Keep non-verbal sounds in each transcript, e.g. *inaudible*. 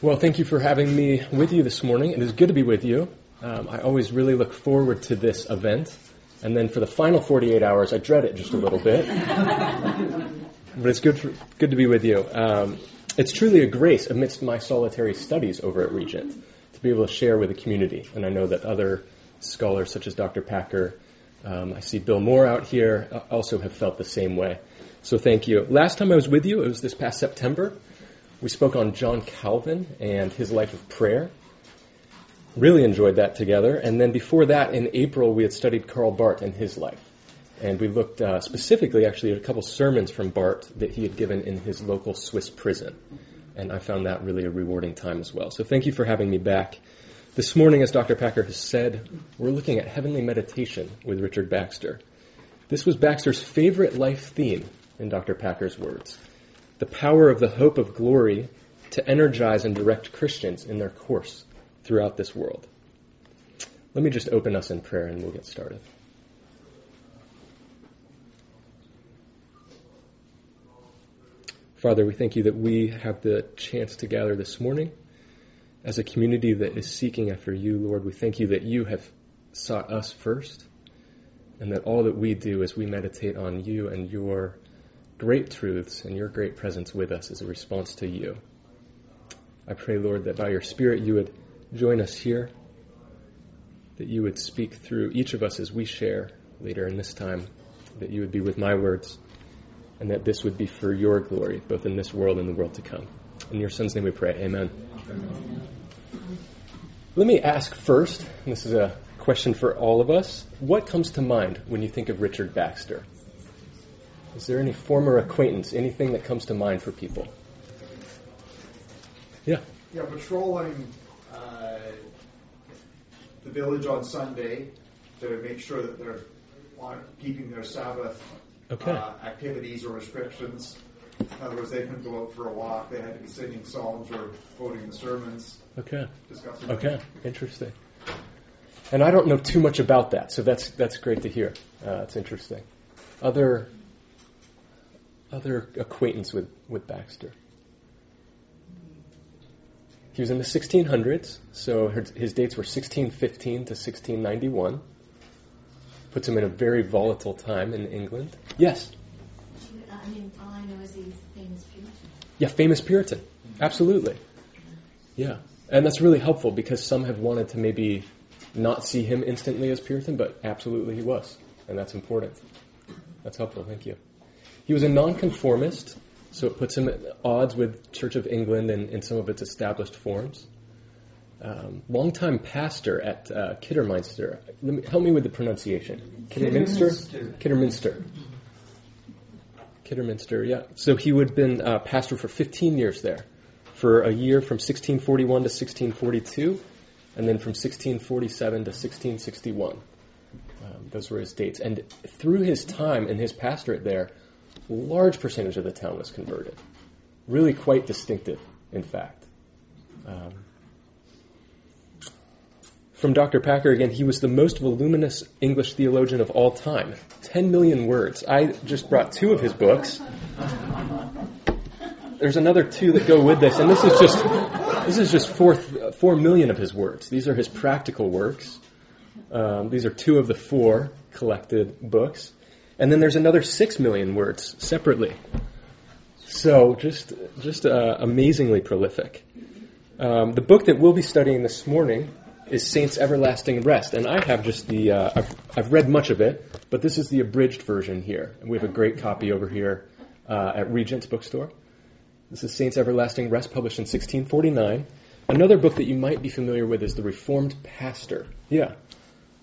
Well, thank you for having me with you this morning. It is good to be with you. Um, I always really look forward to this event. And then for the final 48 hours, I dread it just a little bit. *laughs* but it's good, for, good to be with you. Um, it's truly a grace amidst my solitary studies over at Regent to be able to share with the community. And I know that other scholars, such as Dr. Packer, um, I see Bill Moore out here, uh, also have felt the same way. So thank you. Last time I was with you, it was this past September. We spoke on John Calvin and his life of prayer. Really enjoyed that together. And then before that, in April, we had studied Karl Barth and his life. And we looked uh, specifically, actually, at a couple sermons from Barth that he had given in his local Swiss prison. And I found that really a rewarding time as well. So thank you for having me back. This morning, as Dr. Packer has said, we're looking at heavenly meditation with Richard Baxter. This was Baxter's favorite life theme, in Dr. Packer's words the power of the hope of glory to energize and direct Christians in their course throughout this world. Let me just open us in prayer and we'll get started. Father, we thank you that we have the chance to gather this morning as a community that is seeking after you, Lord. We thank you that you have sought us first and that all that we do is we meditate on you and your great truths and your great presence with us as a response to you. I pray, Lord, that by your Spirit you would join us here, that you would speak through each of us as we share later in this time, that you would be with my words, and that this would be for your glory, both in this world and the world to come. In your Son's name we pray. Amen. Amen. Let me ask first, this is a question for all of us, what comes to mind when you think of Richard Baxter? Is there any former acquaintance, anything that comes to mind for people? Yeah. Yeah, patrolling uh, the village on Sunday to make sure that they're keeping their Sabbath okay. uh, activities or restrictions. In other words, they couldn't go out for a walk. They had to be singing songs or quoting the sermons. Okay. Discussing. Okay. Interesting. And I don't know too much about that, so that's that's great to hear. Uh, it's interesting. Other other acquaintance with, with Baxter. He was in the 1600s, so his dates were 1615 to 1691. Puts him in a very volatile time in England. Yes? I mean, all I know is he's famous Puritan. Yeah, famous Puritan. Absolutely. Yeah. And that's really helpful because some have wanted to maybe not see him instantly as Puritan, but absolutely he was. And that's important. That's helpful. Thank you. He was a nonconformist, so it puts him at odds with Church of England and, and some of its established forms. Um, longtime pastor at uh, Kidderminster. Me, help me with the pronunciation. Kidderminster? Kidderminster. Kidderminster, yeah. So he would have been uh, pastor for 15 years there, for a year from 1641 to 1642, and then from 1647 to 1661. Um, those were his dates. And through his time in his pastorate there, large percentage of the town was converted. Really quite distinctive, in fact. Um, from Dr. Packer again, he was the most voluminous English theologian of all time. 10 million words. I just brought two of his books. There's another two that go with this, and this is just this is just four four million of his words. These are his practical works. Um, these are two of the four collected books. And then there's another six million words separately. So just just uh, amazingly prolific. Um, the book that we'll be studying this morning is Saints Everlasting Rest, and I have just the uh, I've, I've read much of it, but this is the abridged version here. And we have a great copy over here uh, at Regent's Bookstore. This is Saints Everlasting Rest, published in 1649. Another book that you might be familiar with is The Reformed Pastor. Yeah,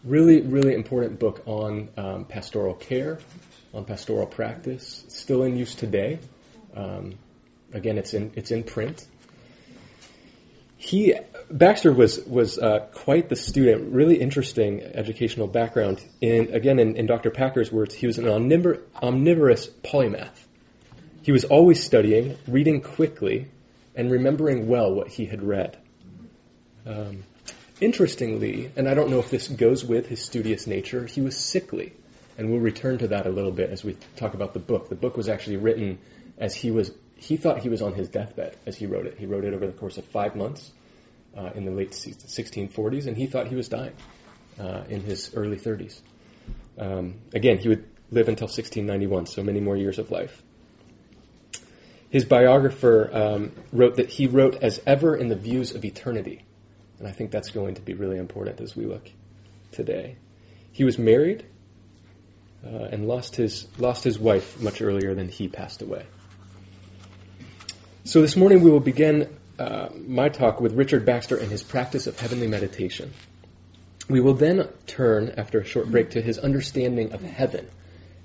really, really important book on um, pastoral care, on pastoral practice. still in use today. Um, again, it's in it's in print. He Baxter was was uh, quite the student. Really interesting educational background. In again, in, in Dr. Packer's words, he was an omnivor- omnivorous polymath. He was always studying, reading quickly, and remembering well what he had read. Um, Interestingly, and I don't know if this goes with his studious nature, he was sickly. And we'll return to that a little bit as we talk about the book. The book was actually written as he was he thought he was on his deathbed as he wrote it. He wrote it over the course of five months uh, in the late 1640s, and he thought he was dying uh, in his early 30s. Um, again, he would live until 1691, so many more years of life. His biographer um, wrote that he wrote as ever in the views of eternity. And I think that's going to be really important as we look today. He was married uh, and lost his, lost his wife much earlier than he passed away. So this morning we will begin uh, my talk with Richard Baxter and his practice of heavenly meditation. We will then turn, after a short break, to his understanding of heaven.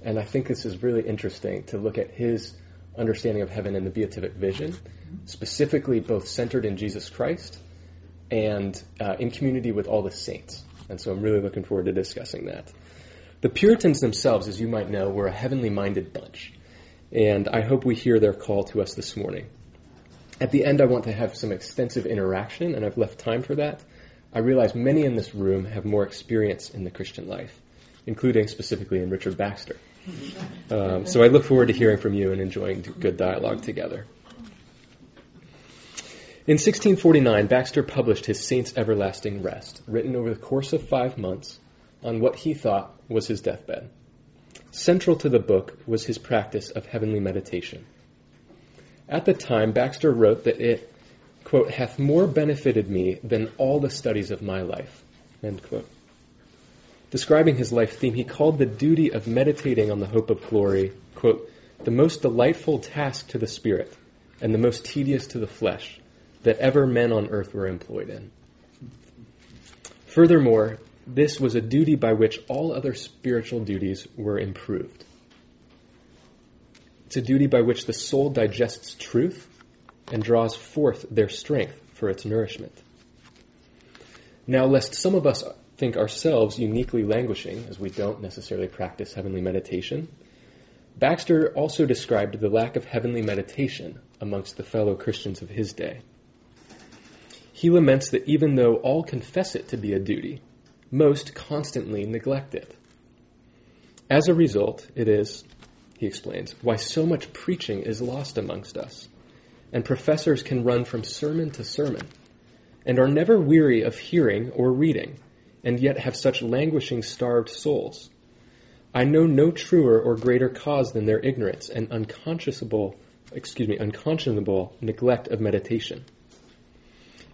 And I think this is really interesting to look at his understanding of heaven in the beatific vision, specifically both centered in Jesus Christ and uh, in community with all the saints. And so I'm really looking forward to discussing that. The Puritans themselves, as you might know, were a heavenly minded bunch. And I hope we hear their call to us this morning. At the end, I want to have some extensive interaction, and I've left time for that. I realize many in this room have more experience in the Christian life, including specifically in Richard Baxter. Um, so I look forward to hearing from you and enjoying good dialogue together. In 1649, Baxter published his Saints' Everlasting Rest, written over the course of five months on what he thought was his deathbed. Central to the book was his practice of heavenly meditation. At the time, Baxter wrote that it, quote, hath more benefited me than all the studies of my life, end quote. Describing his life theme, he called the duty of meditating on the hope of glory, quote, the most delightful task to the spirit and the most tedious to the flesh that ever men on earth were employed in. Furthermore, this was a duty by which all other spiritual duties were improved. It's a duty by which the soul digests truth and draws forth their strength for its nourishment. Now, lest some of us think ourselves uniquely languishing, as we don't necessarily practice heavenly meditation, Baxter also described the lack of heavenly meditation amongst the fellow Christians of his day. He laments that even though all confess it to be a duty, most constantly neglect it. As a result, it is, he explains, why so much preaching is lost amongst us, and professors can run from sermon to sermon, and are never weary of hearing or reading, and yet have such languishing, starved souls. I know no truer or greater cause than their ignorance and unconscionable, excuse me, unconscionable neglect of meditation.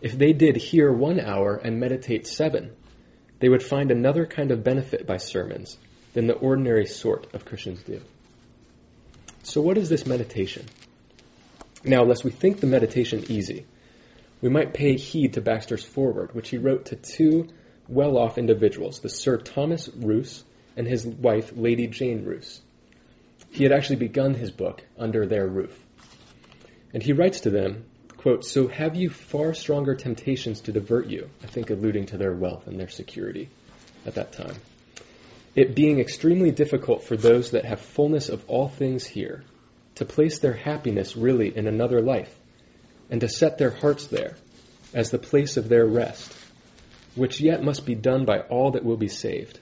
If they did hear one hour and meditate seven, they would find another kind of benefit by sermons than the ordinary sort of Christians do. So, what is this meditation? Now, lest we think the meditation easy, we might pay heed to Baxter's foreword, which he wrote to two well off individuals, the Sir Thomas Rous and his wife, Lady Jane Rous. He had actually begun his book under their roof. And he writes to them, quote, So have you far stronger temptations to divert you, I think alluding to their wealth and their security at that time it being extremely difficult for those that have fullness of all things here to place their happiness really in another life, and to set their hearts there as the place of their rest, which yet must be done by all that will be saved.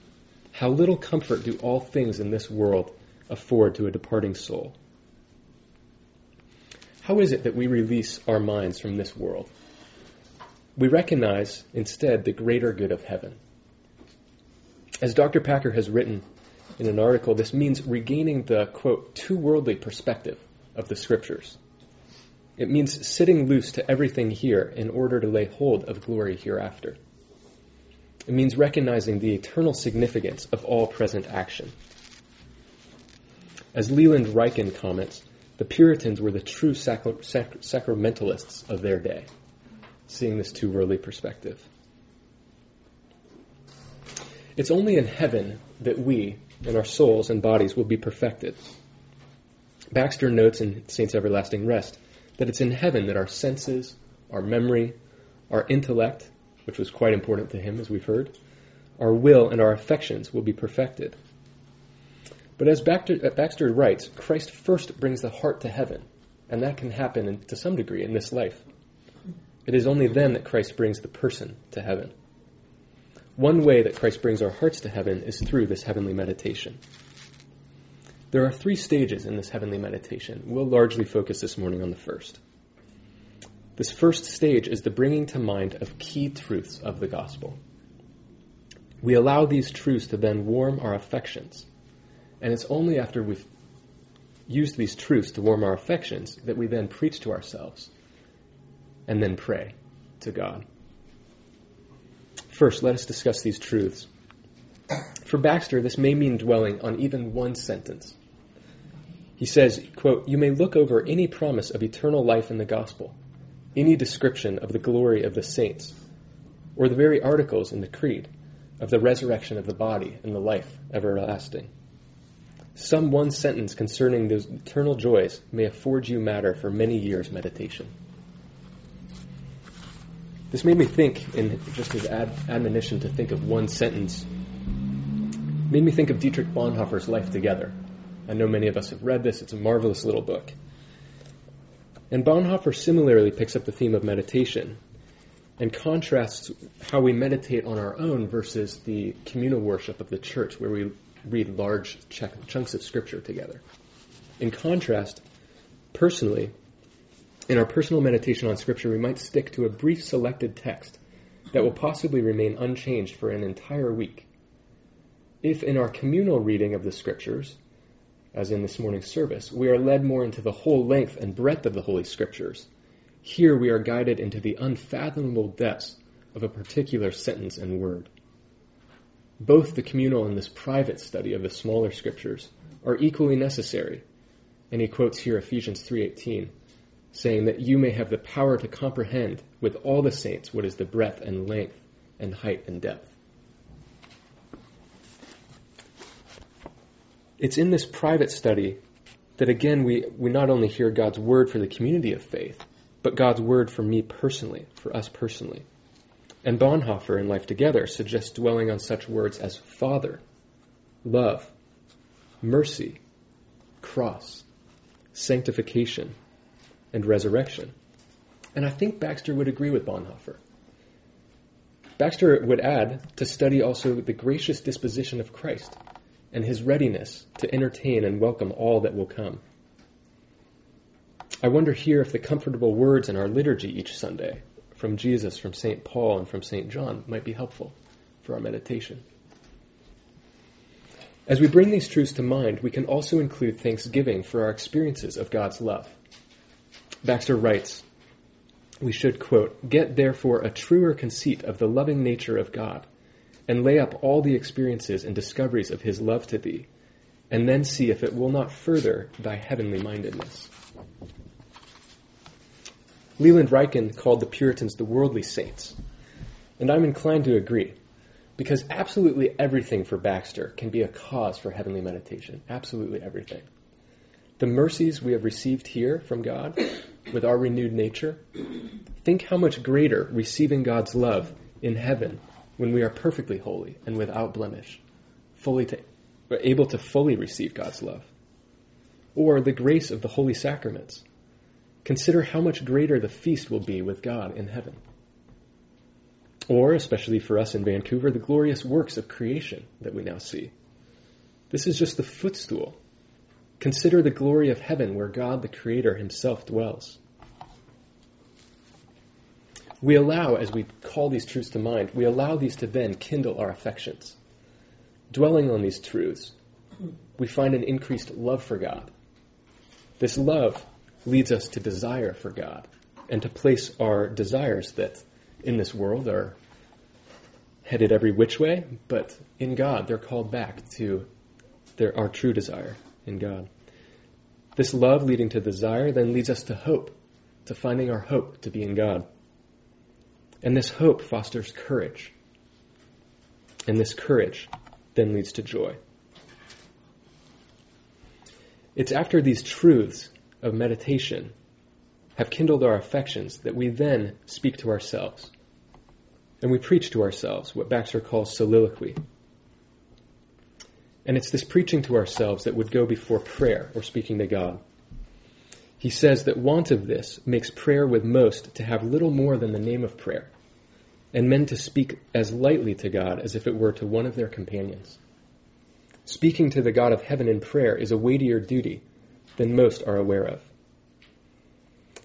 How little comfort do all things in this world afford to a departing soul? How is it that we release our minds from this world? We recognize instead the greater good of heaven. As Dr. Packer has written in an article, this means regaining the, quote, two worldly perspective of the scriptures. It means sitting loose to everything here in order to lay hold of glory hereafter. It means recognizing the eternal significance of all present action. As Leland Ryken comments, the Puritans were the true sacra- sac- sacramentalists of their day, seeing this two worldly perspective. It's only in heaven that we, and our souls and bodies, will be perfected. Baxter notes in Saints' Everlasting Rest that it's in heaven that our senses, our memory, our intellect, which was quite important to him, as we've heard, our will and our affections will be perfected. But as Baxter, uh, Baxter writes, Christ first brings the heart to heaven, and that can happen in, to some degree in this life. It is only then that Christ brings the person to heaven. One way that Christ brings our hearts to heaven is through this heavenly meditation. There are three stages in this heavenly meditation. We'll largely focus this morning on the first. This first stage is the bringing to mind of key truths of the gospel. We allow these truths to then warm our affections. And it's only after we've used these truths to warm our affections that we then preach to ourselves and then pray to God. First, let us discuss these truths. For Baxter, this may mean dwelling on even one sentence. He says, quote, You may look over any promise of eternal life in the gospel, any description of the glory of the saints, or the very articles in the creed of the resurrection of the body and the life everlasting. Some one sentence concerning those eternal joys may afford you matter for many years' meditation. This made me think, in just his ad- admonition to think of one sentence, made me think of Dietrich Bonhoeffer's Life Together. I know many of us have read this, it's a marvelous little book. And Bonhoeffer similarly picks up the theme of meditation and contrasts how we meditate on our own versus the communal worship of the church, where we read large ch- chunks of scripture together. In contrast, personally, in our personal meditation on Scripture, we might stick to a brief selected text that will possibly remain unchanged for an entire week. If in our communal reading of the Scriptures, as in this morning's service, we are led more into the whole length and breadth of the Holy Scriptures, here we are guided into the unfathomable depths of a particular sentence and word. Both the communal and this private study of the smaller Scriptures are equally necessary. And he quotes here Ephesians 3:18 saying that you may have the power to comprehend with all the saints what is the breadth and length and height and depth. It's in this private study that again we, we not only hear God's word for the community of faith, but God's word for me personally, for us personally. And Bonhoeffer in Life Together suggests dwelling on such words as Father, love, mercy, cross, sanctification, and resurrection. And I think Baxter would agree with Bonhoeffer. Baxter would add to study also the gracious disposition of Christ and his readiness to entertain and welcome all that will come. I wonder here if the comfortable words in our liturgy each Sunday from Jesus, from St. Paul, and from St. John might be helpful for our meditation. As we bring these truths to mind, we can also include thanksgiving for our experiences of God's love. Baxter writes, we should, quote, get therefore a truer conceit of the loving nature of God, and lay up all the experiences and discoveries of his love to thee, and then see if it will not further thy heavenly mindedness. Leland Ryken called the Puritans the worldly saints, and I'm inclined to agree, because absolutely everything for Baxter can be a cause for heavenly meditation. Absolutely everything. The mercies we have received here from God with our renewed nature, think how much greater receiving God's love in heaven when we are perfectly holy and without blemish, fully to, able to fully receive God's love. Or the grace of the holy sacraments. Consider how much greater the feast will be with God in heaven. Or, especially for us in Vancouver, the glorious works of creation that we now see. This is just the footstool Consider the glory of heaven where God the Creator Himself dwells. We allow, as we call these truths to mind, we allow these to then kindle our affections. Dwelling on these truths, we find an increased love for God. This love leads us to desire for God and to place our desires that in this world are headed every which way, but in God they're called back to their, our true desire in God. This love leading to desire then leads us to hope, to finding our hope to be in God. And this hope fosters courage. And this courage then leads to joy. It's after these truths of meditation have kindled our affections that we then speak to ourselves. And we preach to ourselves what Baxter calls soliloquy. And it's this preaching to ourselves that would go before prayer or speaking to God. He says that want of this makes prayer with most to have little more than the name of prayer, and men to speak as lightly to God as if it were to one of their companions. Speaking to the God of heaven in prayer is a weightier duty than most are aware of.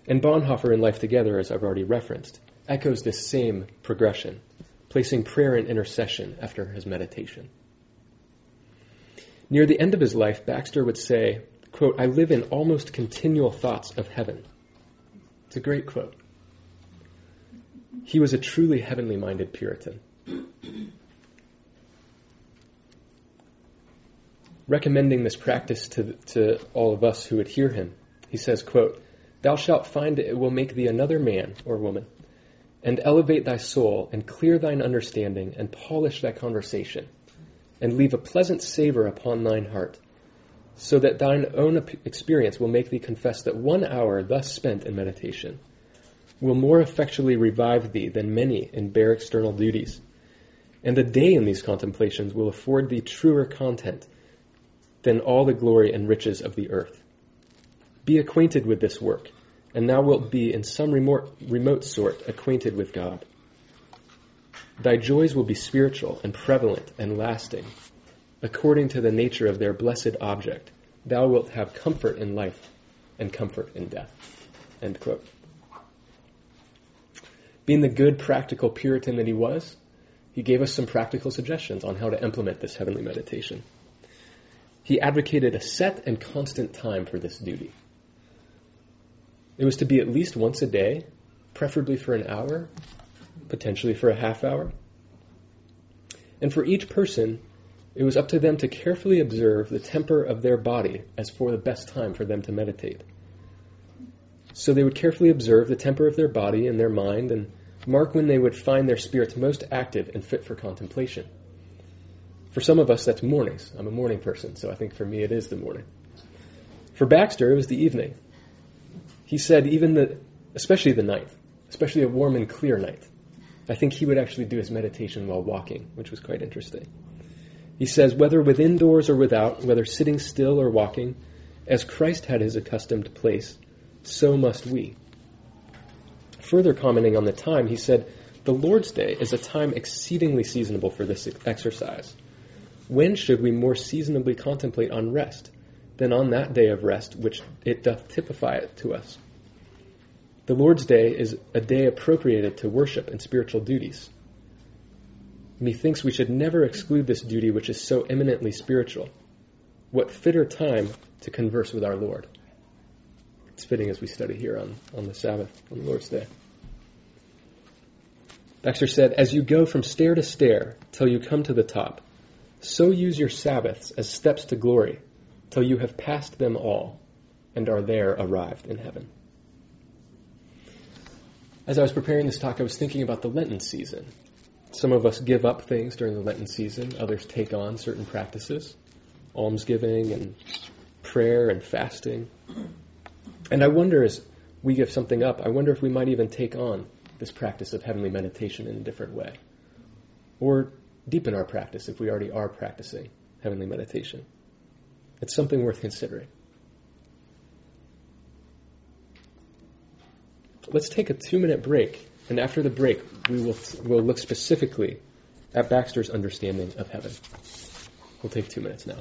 And Bonhoeffer in Life Together, as I've already referenced, echoes this same progression, placing prayer and intercession after his meditation. Near the end of his life, Baxter would say, quote, I live in almost continual thoughts of heaven. It's a great quote. He was a truly heavenly minded Puritan. Recommending this practice to, to all of us who hear him, he says, quote, Thou shalt find it will make thee another man or woman, and elevate thy soul, and clear thine understanding, and polish thy conversation, and leave a pleasant savor upon thine heart, so that thine own experience will make thee confess that one hour thus spent in meditation will more effectually revive thee than many in bare external duties. And a day in these contemplations will afford thee truer content than all the glory and riches of the earth. Be acquainted with this work, and thou wilt be in some remote, remote sort acquainted with God. Thy joys will be spiritual and prevalent and lasting, according to the nature of their blessed object. Thou wilt have comfort in life and comfort in death. End quote. Being the good, practical Puritan that he was, he gave us some practical suggestions on how to implement this heavenly meditation. He advocated a set and constant time for this duty. It was to be at least once a day, preferably for an hour, potentially for a half hour. And for each person, it was up to them to carefully observe the temper of their body as for the best time for them to meditate. So they would carefully observe the temper of their body and their mind and mark when they would find their spirits most active and fit for contemplation. For some of us, that's mornings. I'm a morning person, so I think for me it is the morning. For Baxter, it was the evening. He said even the, especially the night, especially a warm and clear night. I think he would actually do his meditation while walking, which was quite interesting. He says, whether within doors or without, whether sitting still or walking, as Christ had his accustomed place, so must we. Further commenting on the time, he said, The Lord's Day is a time exceedingly seasonable for this exercise. When should we more seasonably contemplate on rest? than on that day of rest which it doth typify it to us. The Lord's Day is a day appropriated to worship and spiritual duties. Methinks we should never exclude this duty which is so eminently spiritual. What fitter time to converse with our Lord? It's fitting as we study here on, on the Sabbath, on the Lord's Day. Baxter said, As you go from stair to stair till you come to the top, so use your Sabbaths as steps to glory till you have passed them all and are there arrived in heaven. As I was preparing this talk, I was thinking about the Lenten season. Some of us give up things during the Lenten season, others take on certain practices, almsgiving and prayer and fasting. And I wonder as we give something up, I wonder if we might even take on this practice of heavenly meditation in a different way. Or deepen our practice if we already are practicing heavenly meditation. It's something worth considering. Let's take a two minute break, and after the break, we will we'll look specifically at Baxter's understanding of heaven. We'll take two minutes now.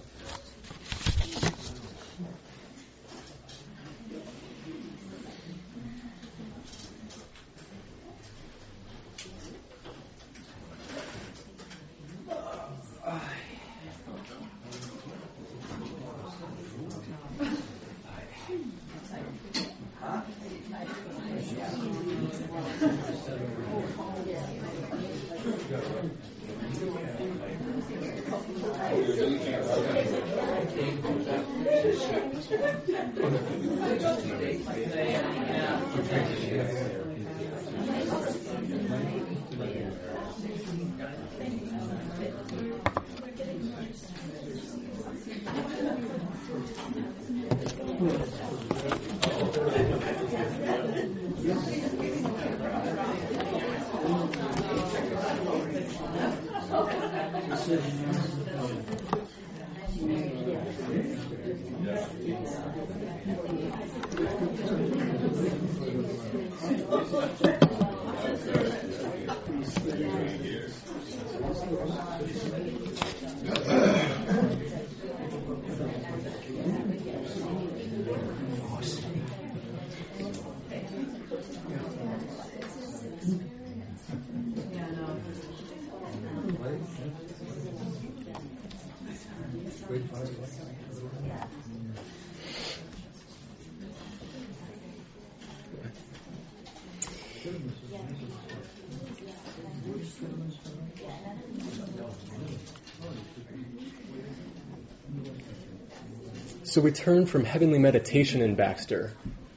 So we turn from heavenly meditation in Baxter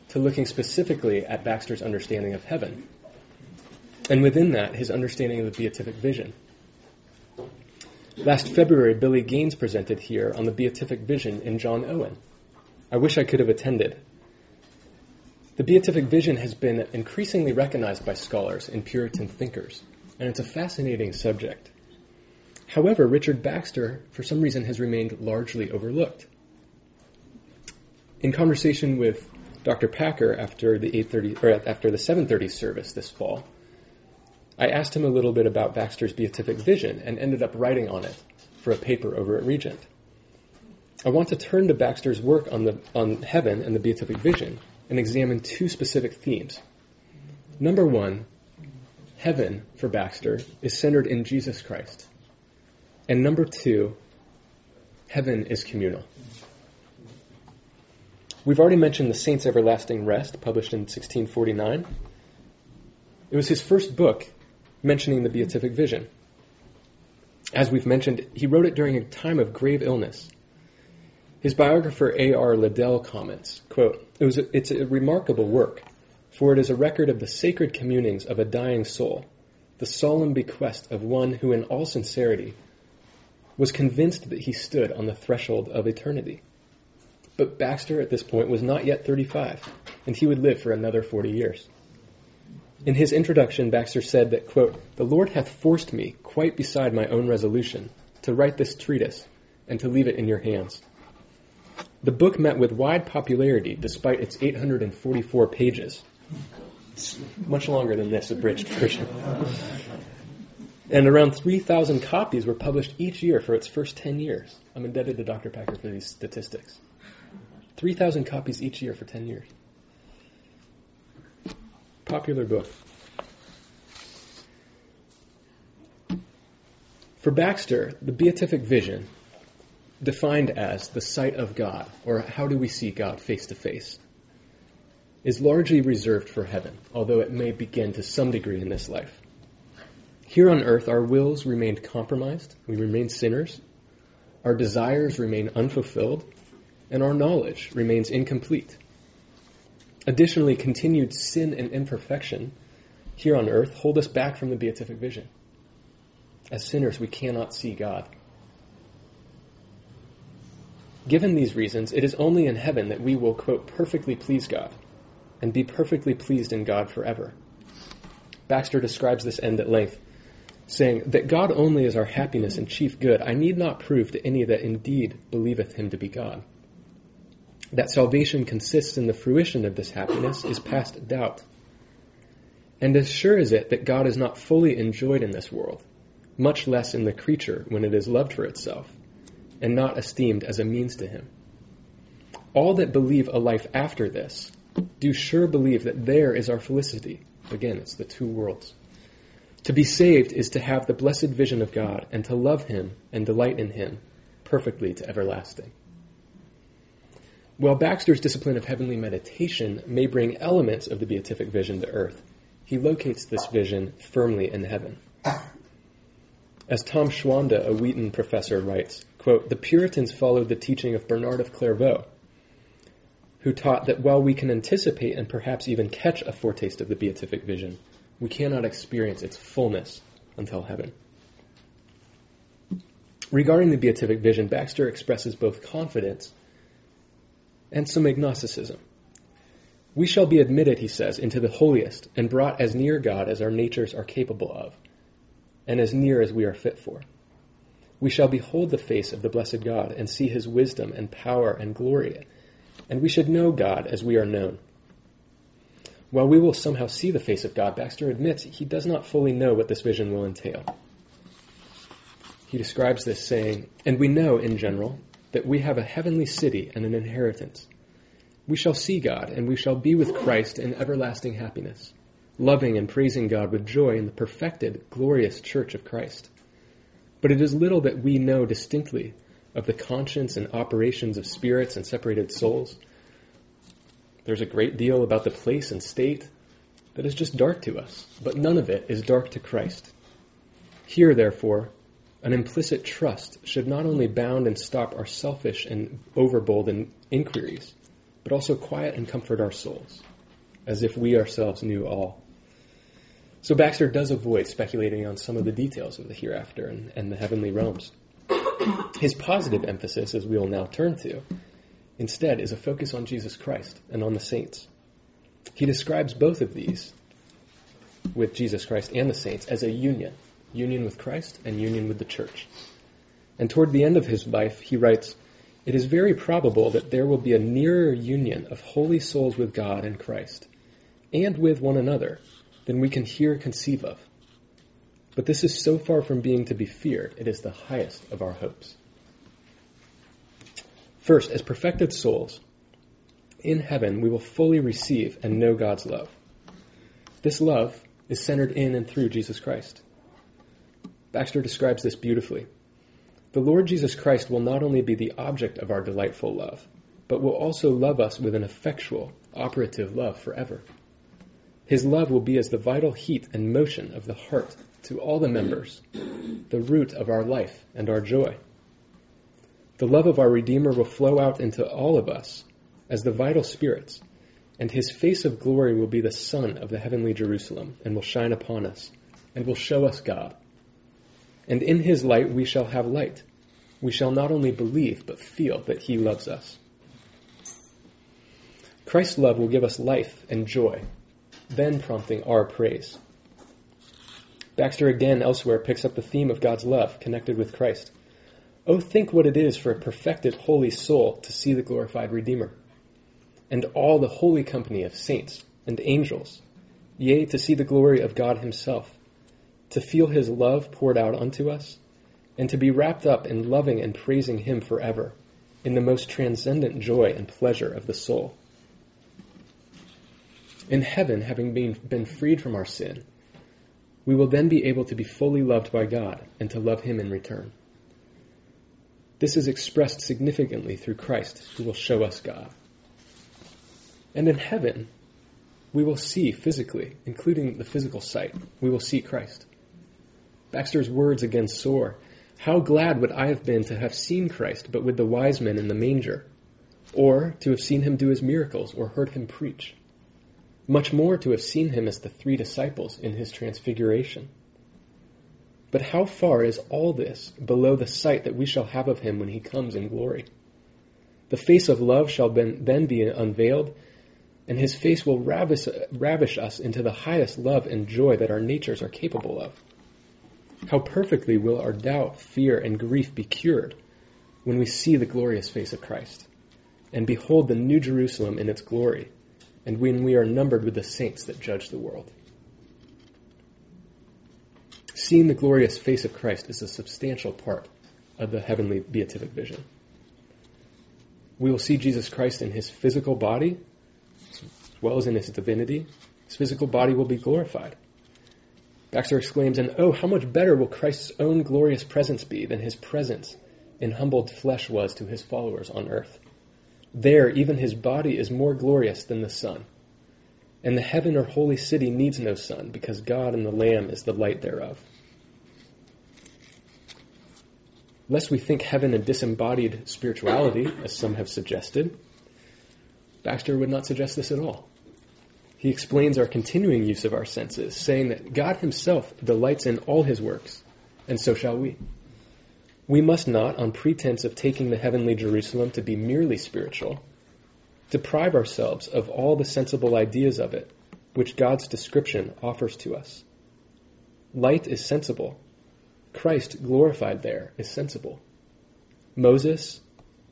to looking specifically at Baxter's understanding of heaven. And within that, his understanding of the beatific vision. Last February, Billy Gaines presented here on the beatific vision in John Owen. I wish I could have attended. The beatific vision has been increasingly recognized by scholars and Puritan thinkers, and it's a fascinating subject. However, Richard Baxter, for some reason, has remained largely overlooked. In conversation with Dr. Packer after the 8:30 or after the 7:30 service this fall, I asked him a little bit about Baxter's beatific vision and ended up writing on it for a paper over at Regent. I want to turn to Baxter's work on the on heaven and the beatific vision and examine two specific themes. Number 1, heaven for Baxter is centered in Jesus Christ. And number 2, heaven is communal. We've already mentioned The Saint's Everlasting Rest, published in 1649. It was his first book mentioning the beatific vision. As we've mentioned, he wrote it during a time of grave illness. His biographer A.R. Ladell comments, quote, it was a, it's a remarkable work, for it is a record of the sacred communings of a dying soul, the solemn bequest of one who in all sincerity was convinced that he stood on the threshold of eternity. But Baxter at this point was not yet 35, and he would live for another 40 years. In his introduction, Baxter said that, quote, The Lord hath forced me, quite beside my own resolution, to write this treatise and to leave it in your hands. The book met with wide popularity despite its 844 pages. It's much longer than this abridged version. And around 3,000 copies were published each year for its first 10 years. I'm indebted to Dr. Packer for these statistics. 3,000 copies each year for 10 years. Popular book. For Baxter, the beatific vision, defined as the sight of God, or how do we see God face to face, is largely reserved for heaven, although it may begin to some degree in this life. Here on earth, our wills remain compromised, we remain sinners, our desires remain unfulfilled, and our knowledge remains incomplete. Additionally, continued sin and imperfection here on earth hold us back from the beatific vision. As sinners, we cannot see God. Given these reasons, it is only in heaven that we will, quote, perfectly please God and be perfectly pleased in God forever. Baxter describes this end at length, saying, That God only is our happiness and chief good, I need not prove to any that indeed believeth him to be God. That salvation consists in the fruition of this happiness is past doubt. And as sure is it that God is not fully enjoyed in this world, much less in the creature when it is loved for itself, and not esteemed as a means to him. All that believe a life after this do sure believe that there is our felicity. Again, it's the two worlds. To be saved is to have the blessed vision of God and to love him and delight in him perfectly to everlasting. While Baxter's discipline of heavenly meditation may bring elements of the beatific vision to earth, he locates this vision firmly in heaven. As Tom Schwanda, a Wheaton professor, writes, quote, The Puritans followed the teaching of Bernard of Clairvaux, who taught that while we can anticipate and perhaps even catch a foretaste of the beatific vision, we cannot experience its fullness until heaven. Regarding the beatific vision, Baxter expresses both confidence and some agnosticism. We shall be admitted, he says, into the holiest and brought as near God as our natures are capable of, and as near as we are fit for. We shall behold the face of the blessed God and see his wisdom and power and glory, and we should know God as we are known. While we will somehow see the face of God, Baxter admits he does not fully know what this vision will entail. He describes this saying, And we know, in general, that we have a heavenly city and an inheritance, We shall see God, and we shall be with Christ in everlasting happiness, loving and praising God with joy in the perfected, glorious church of Christ. But it is little that we know distinctly of the conscience and operations of spirits and separated souls. There's a great deal about the place and state that is just dark to us, but none of it is dark to Christ. Here, therefore, an implicit trust should not only bound and stop our selfish and overbold inquiries, but also quiet and comfort our souls, as if we ourselves knew all. So Baxter does avoid speculating on some of the details of the hereafter and, and the heavenly realms. His positive emphasis, as we will now turn to, instead is a focus on Jesus Christ and on the saints. He describes both of these with Jesus Christ and the saints as a union union with Christ and union with the church. And toward the end of his life, he writes, It is very probable that there will be a nearer union of holy souls with God and Christ, and with one another, than we can here conceive of. But this is so far from being to be feared, it is the highest of our hopes. First, as perfected souls, in heaven we will fully receive and know God's love. This love is centered in and through Jesus Christ. Baxter describes this beautifully. The Lord Jesus Christ will not only be the object of our delightful love, but will also love us with an effectual, operative love forever. His love will be as the vital heat and motion of the heart to all the members, the root of our life and our joy. The love of our Redeemer will flow out into all of us as the vital spirits, and his face of glory will be the sun of the heavenly Jerusalem and will shine upon us and will show us God. And in his light we shall have light. We shall not only believe, but feel that he loves us. Christ's love will give us life and joy, then prompting our praise. Baxter again elsewhere picks up the theme of God's love connected with Christ. Oh, think what it is for a perfected, holy soul to see the glorified Redeemer, and all the holy company of saints and angels, yea, to see the glory of God Himself to feel his love poured out unto us, and to be wrapped up in loving and praising him forever in the most transcendent joy and pleasure of the soul. In heaven, having been, been freed from our sin, we will then be able to be fully loved by God and to love him in return. This is expressed significantly through Christ, who will show us God. And in heaven, we will see physically, including the physical sight, we will see Christ. Baxter's words again soar. How glad would I have been to have seen Christ, but with the wise men in the manger, or to have seen him do his miracles, or heard him preach. Much more to have seen him as the three disciples in his transfiguration. But how far is all this below the sight that we shall have of him when he comes in glory? The face of love shall then be unveiled, and his face will ravish, ravish us into the highest love and joy that our natures are capable of. How perfectly will our doubt, fear, and grief be cured when we see the glorious face of Christ and behold the new Jerusalem in its glory, and when we are numbered with the saints that judge the world. Seeing the glorious face of Christ is a substantial part of the heavenly beatific vision. We will see Jesus Christ in his physical body as well as in his divinity. His physical body will be glorified. Baxter exclaims, And oh, how much better will Christ's own glorious presence be than his presence in humbled flesh was to his followers on earth. There, even his body is more glorious than the sun. And the heaven or holy city needs no sun, because God and the Lamb is the light thereof. Lest we think heaven a disembodied spirituality, as some have suggested, Baxter would not suggest this at all he explains our continuing use of our senses, saying that God himself delights in all his works, and so shall we. We must not, on pretense of taking the heavenly Jerusalem to be merely spiritual, deprive ourselves of all the sensible ideas of it which God's description offers to us. Light is sensible. Christ, glorified there, is sensible. Moses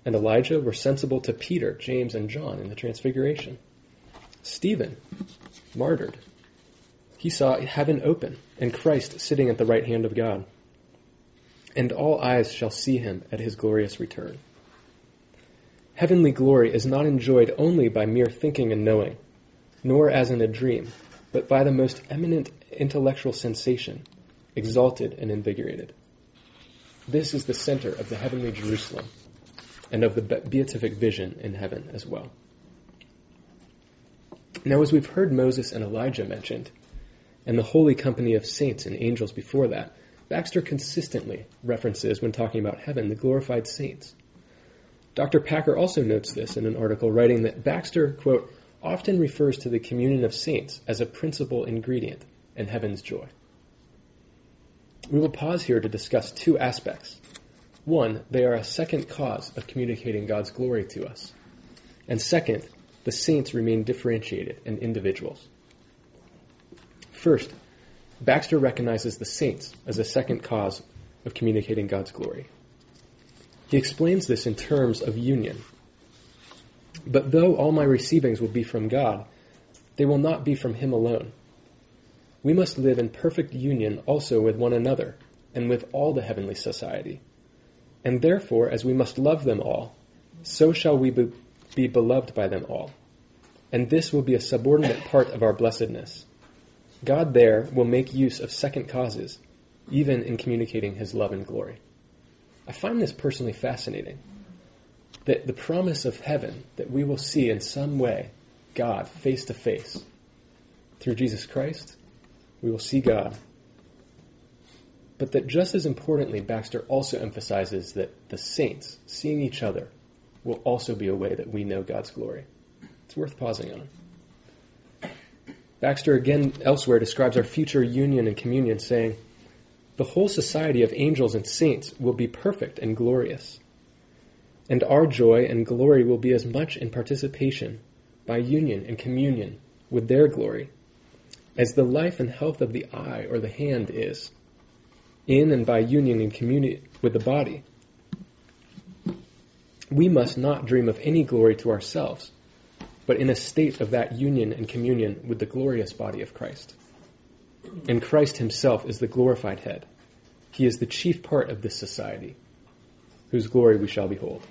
and Elijah were sensible to Peter, James, and John in the Transfiguration. Stephen, martyred, he saw heaven open and Christ sitting at the right hand of God. And all eyes shall see him at his glorious return. Heavenly glory is not enjoyed only by mere thinking and knowing, nor as in a dream, but by the most eminent intellectual sensation, exalted and invigorated. This is the center of the heavenly Jerusalem and of the beatific vision in heaven as well. Now, as we've heard Moses and Elijah mentioned, and the holy company of saints and angels before that, Baxter consistently references, when talking about heaven, the glorified saints. Dr. Packer also notes this in an article, writing that Baxter, quote, often refers to the communion of saints as a principal ingredient in heaven's joy. We will pause here to discuss two aspects. One, they are a second cause of communicating God's glory to us. And second, the saints remain differentiated and individuals. First, Baxter recognizes the saints as a second cause of communicating God's glory. He explains this in terms of union. But though all my receivings will be from God, they will not be from Him alone. We must live in perfect union also with one another and with all the heavenly society. And therefore, as we must love them all, so shall we be, be beloved by them all. And this will be a subordinate part of our blessedness. God there will make use of second causes, even in communicating His love and glory. I find this personally fascinating. That the promise of heaven that we will see in some way God face to face through Jesus Christ, we will see God. But that just as importantly, Baxter also emphasizes that the saints, seeing each other, will also be a way that we know God's glory. It's worth pausing on. Baxter again elsewhere describes our future union and communion, saying, the whole society of angels and saints will be perfect and glorious. And our joy and glory will be as much in participation by union and communion with their glory as the life and health of the eye or the hand is in and by union and communion with the body. We must not dream of any glory to ourselves, but in a state of that union and communion with the glorious body of Christ. And Christ himself is the glorified head. He is the chief part of this society, whose glory we shall behold.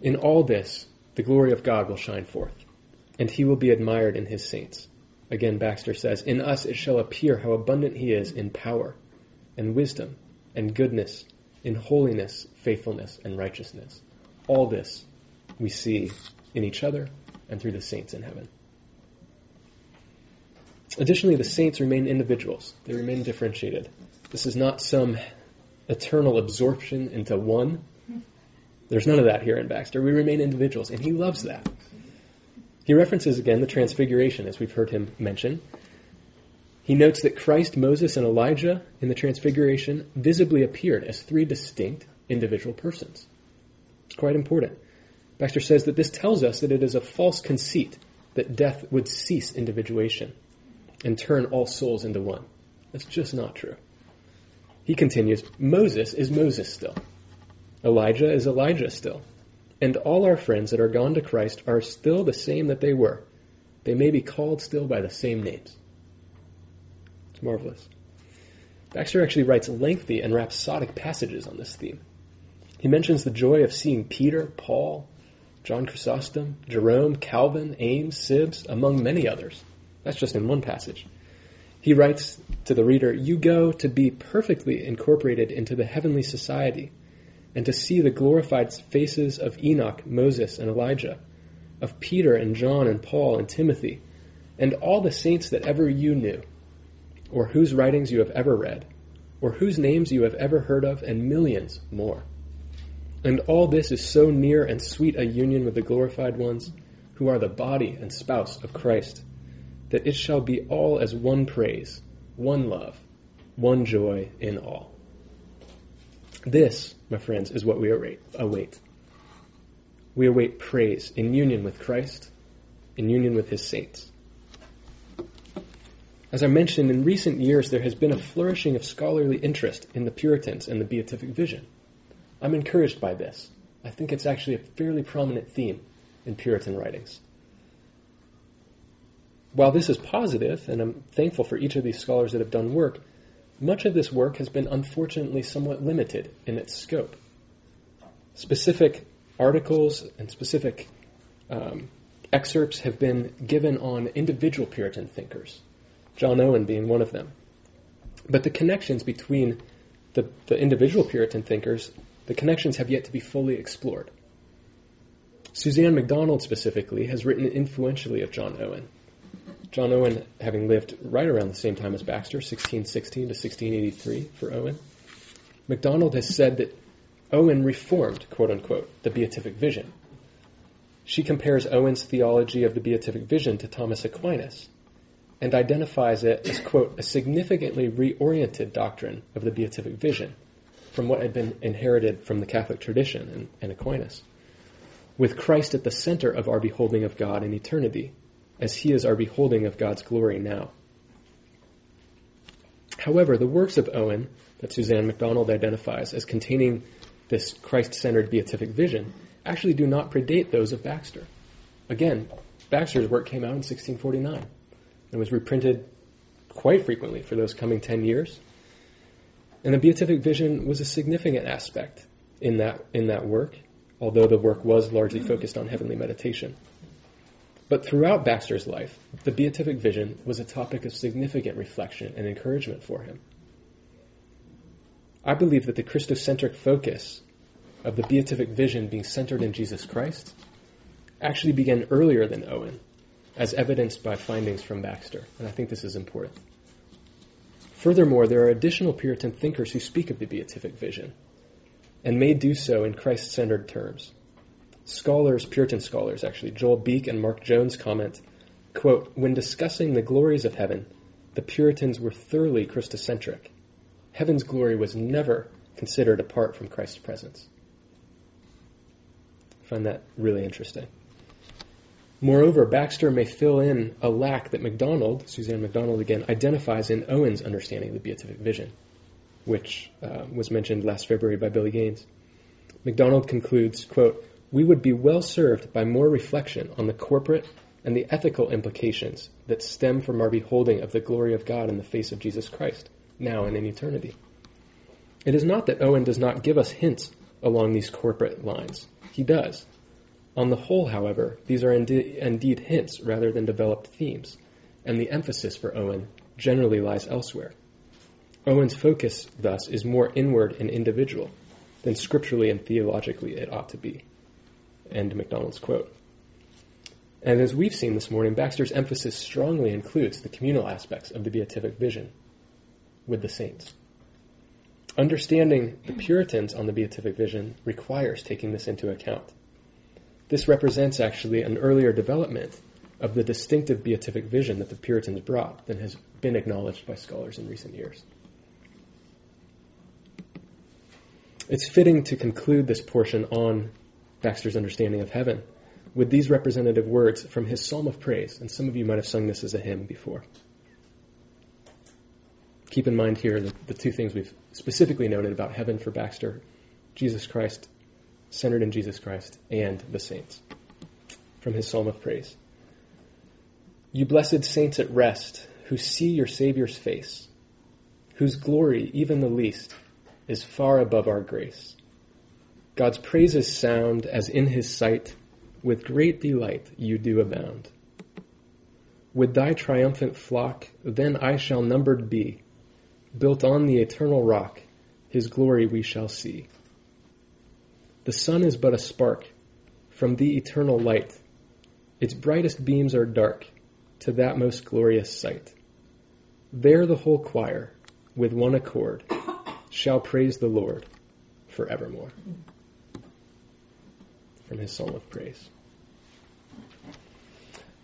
In all this, the glory of God will shine forth, and he will be admired in his saints. Again, Baxter says, In us it shall appear how abundant he is in power, and wisdom, and goodness, in holiness, faithfulness, and righteousness. All this we see in each other and through the saints in heaven. Additionally, the saints remain individuals. They remain differentiated. This is not some eternal absorption into one. There's none of that here in Baxter. We remain individuals, and he loves that. He references again the transfiguration, as we've heard him mention. He notes that Christ, Moses, and Elijah in the transfiguration visibly appeared as three distinct individual persons. It's quite important. Baxter says that this tells us that it is a false conceit that death would cease individuation and turn all souls into one. That's just not true. He continues Moses is Moses still. Elijah is Elijah still. And all our friends that are gone to Christ are still the same that they were. They may be called still by the same names. Marvelous. Baxter actually writes lengthy and rhapsodic passages on this theme. He mentions the joy of seeing Peter, Paul, John Chrysostom, Jerome, Calvin, Ames, Sibbes, among many others. That's just in one passage. He writes to the reader, You go to be perfectly incorporated into the heavenly society and to see the glorified faces of Enoch, Moses, and Elijah, of Peter and John and Paul and Timothy, and all the saints that ever you knew, or whose writings you have ever read, or whose names you have ever heard of, and millions more. And all this is so near and sweet a union with the glorified ones, who are the body and spouse of Christ that it shall be all as one praise, one love, one joy in all. This, my friends, is what we await. We await praise in union with Christ, in union with his saints. As I mentioned, in recent years there has been a flourishing of scholarly interest in the Puritans and the beatific vision. I'm encouraged by this. I think it's actually a fairly prominent theme in Puritan writings while this is positive, and I'm thankful for each of these scholars that have done work, much of this work has been unfortunately somewhat limited in its scope. Specific articles and specific um, excerpts have been given on individual Puritan thinkers, John Owen being one of them. But the connections between the, the individual Puritan thinkers, the connections have yet to be fully explored. Suzanne McDonald specifically has written influentially of John Owen. John Owen having lived right around the same time as Baxter, 1616 to 1683 for Owen. McDonald has said that Owen reformed, quote unquote, the beatific vision. She compares Owen's theology of the beatific vision to Thomas Aquinas and identifies it as, quote, a significantly reoriented doctrine of the beatific vision from what had been inherited from the Catholic tradition and, and Aquinas, with Christ at the center of our beholding of God in eternity, as he is our beholding of God's glory now. However, the works of Owen that Suzanne McDonald identifies as containing this Christ centered beatific vision actually do not predate those of Baxter. Again, Baxter's work came out in 1649 and was reprinted quite frequently for those coming 10 years. And the beatific vision was a significant aspect in that, in that work, although the work was largely focused on heavenly meditation. But throughout Baxter's life, the beatific vision was a topic of significant reflection and encouragement for him. I believe that the Christocentric focus of the beatific vision being centered in Jesus Christ actually began earlier than Owen, as evidenced by findings from Baxter, and I think this is important. Furthermore, there are additional Puritan thinkers who speak of the beatific vision, and may do so in Christ centered terms. Scholars, Puritan scholars actually, Joel Beeke and Mark Jones comment, quote, When discussing the glories of heaven, the Puritans were thoroughly Christocentric heaven's glory was never considered apart from Christ's presence. I find that really interesting. Moreover, Baxter may fill in a lack that McDonald, Suzanne McDonald again, identifies in Owen's understanding of the beatific vision, which uh, was mentioned last February by Billy Gaines. McDonald concludes, quote, we would be well served by more reflection on the corporate and the ethical implications that stem from our beholding of the glory of God in the face of Jesus Christ now and in eternity. It is not that Owen does not give us hints along these corporate lines. He does. On the whole, however, these are indeed hints rather than developed themes, and the emphasis for Owen generally lies elsewhere. Owen's focus, thus, is more inward and individual than scripturally and theologically it ought to be. End McDonald's quote. And as we've seen this morning, Baxter's emphasis strongly includes the communal aspects of the beatific vision with the saints. Understanding the Puritans on the beatific vision requires taking this into account. This represents actually an earlier development of the distinctive beatific vision that the Puritans brought than has been acknowledged by scholars in recent years. It's fitting to conclude this portion on Baxter's understanding of heaven with these representative words from his Psalm of Praise, and some of you might have sung this as a hymn before keep in mind here the, the two things we've specifically noted about heaven for Baxter Jesus Christ, centered in Jesus Christ, and the saints. From his Psalm of Praise. You blessed saints at rest, who see your Savior's face, whose glory, even the least, is far above our grace. God's praises sound as in his sight, with great delight you do abound. With thy triumphant flock, then I shall numbered be built on the eternal rock, his glory we shall see. The sun is but a spark from the eternal light. Its brightest beams are dark to that most glorious sight. There the whole choir, with one accord, shall praise the Lord forevermore. From his Psalm of Praise.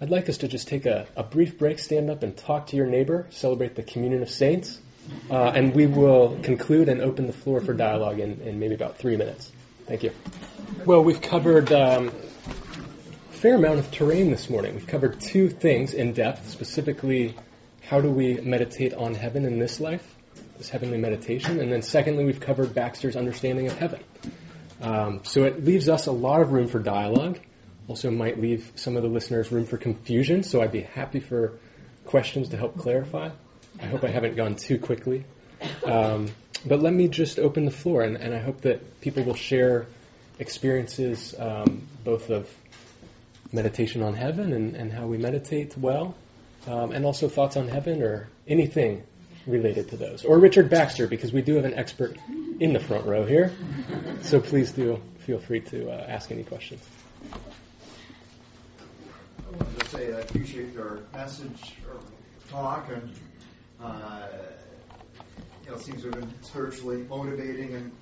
I'd like us to just take a, a brief break, stand up and talk to your neighbor, celebrate the communion of saints. Uh, and we will conclude and open the floor for dialogue in, in maybe about three minutes. Thank you. Well, we've covered um, a fair amount of terrain this morning. We've covered two things in depth, specifically how do we meditate on heaven in this life, this heavenly meditation, and then secondly, we've covered Baxter's understanding of heaven. Um, so it leaves us a lot of room for dialogue. Also, might leave some of the listeners room for confusion. So I'd be happy for questions to help clarify. I hope I haven't gone too quickly. Um, but let me just open the floor, and, and, I hope that people will share experiences um, both of meditation on heaven and, and how we meditate well, um, and also thoughts on heaven or anything related to those. Or Richard Baxter, because we do have an expert in the front row here. So please do feel free to uh, ask any questions. I wanted to say I appreciate your message or talk, and uh, you know, seems to have been spiritually motivating. And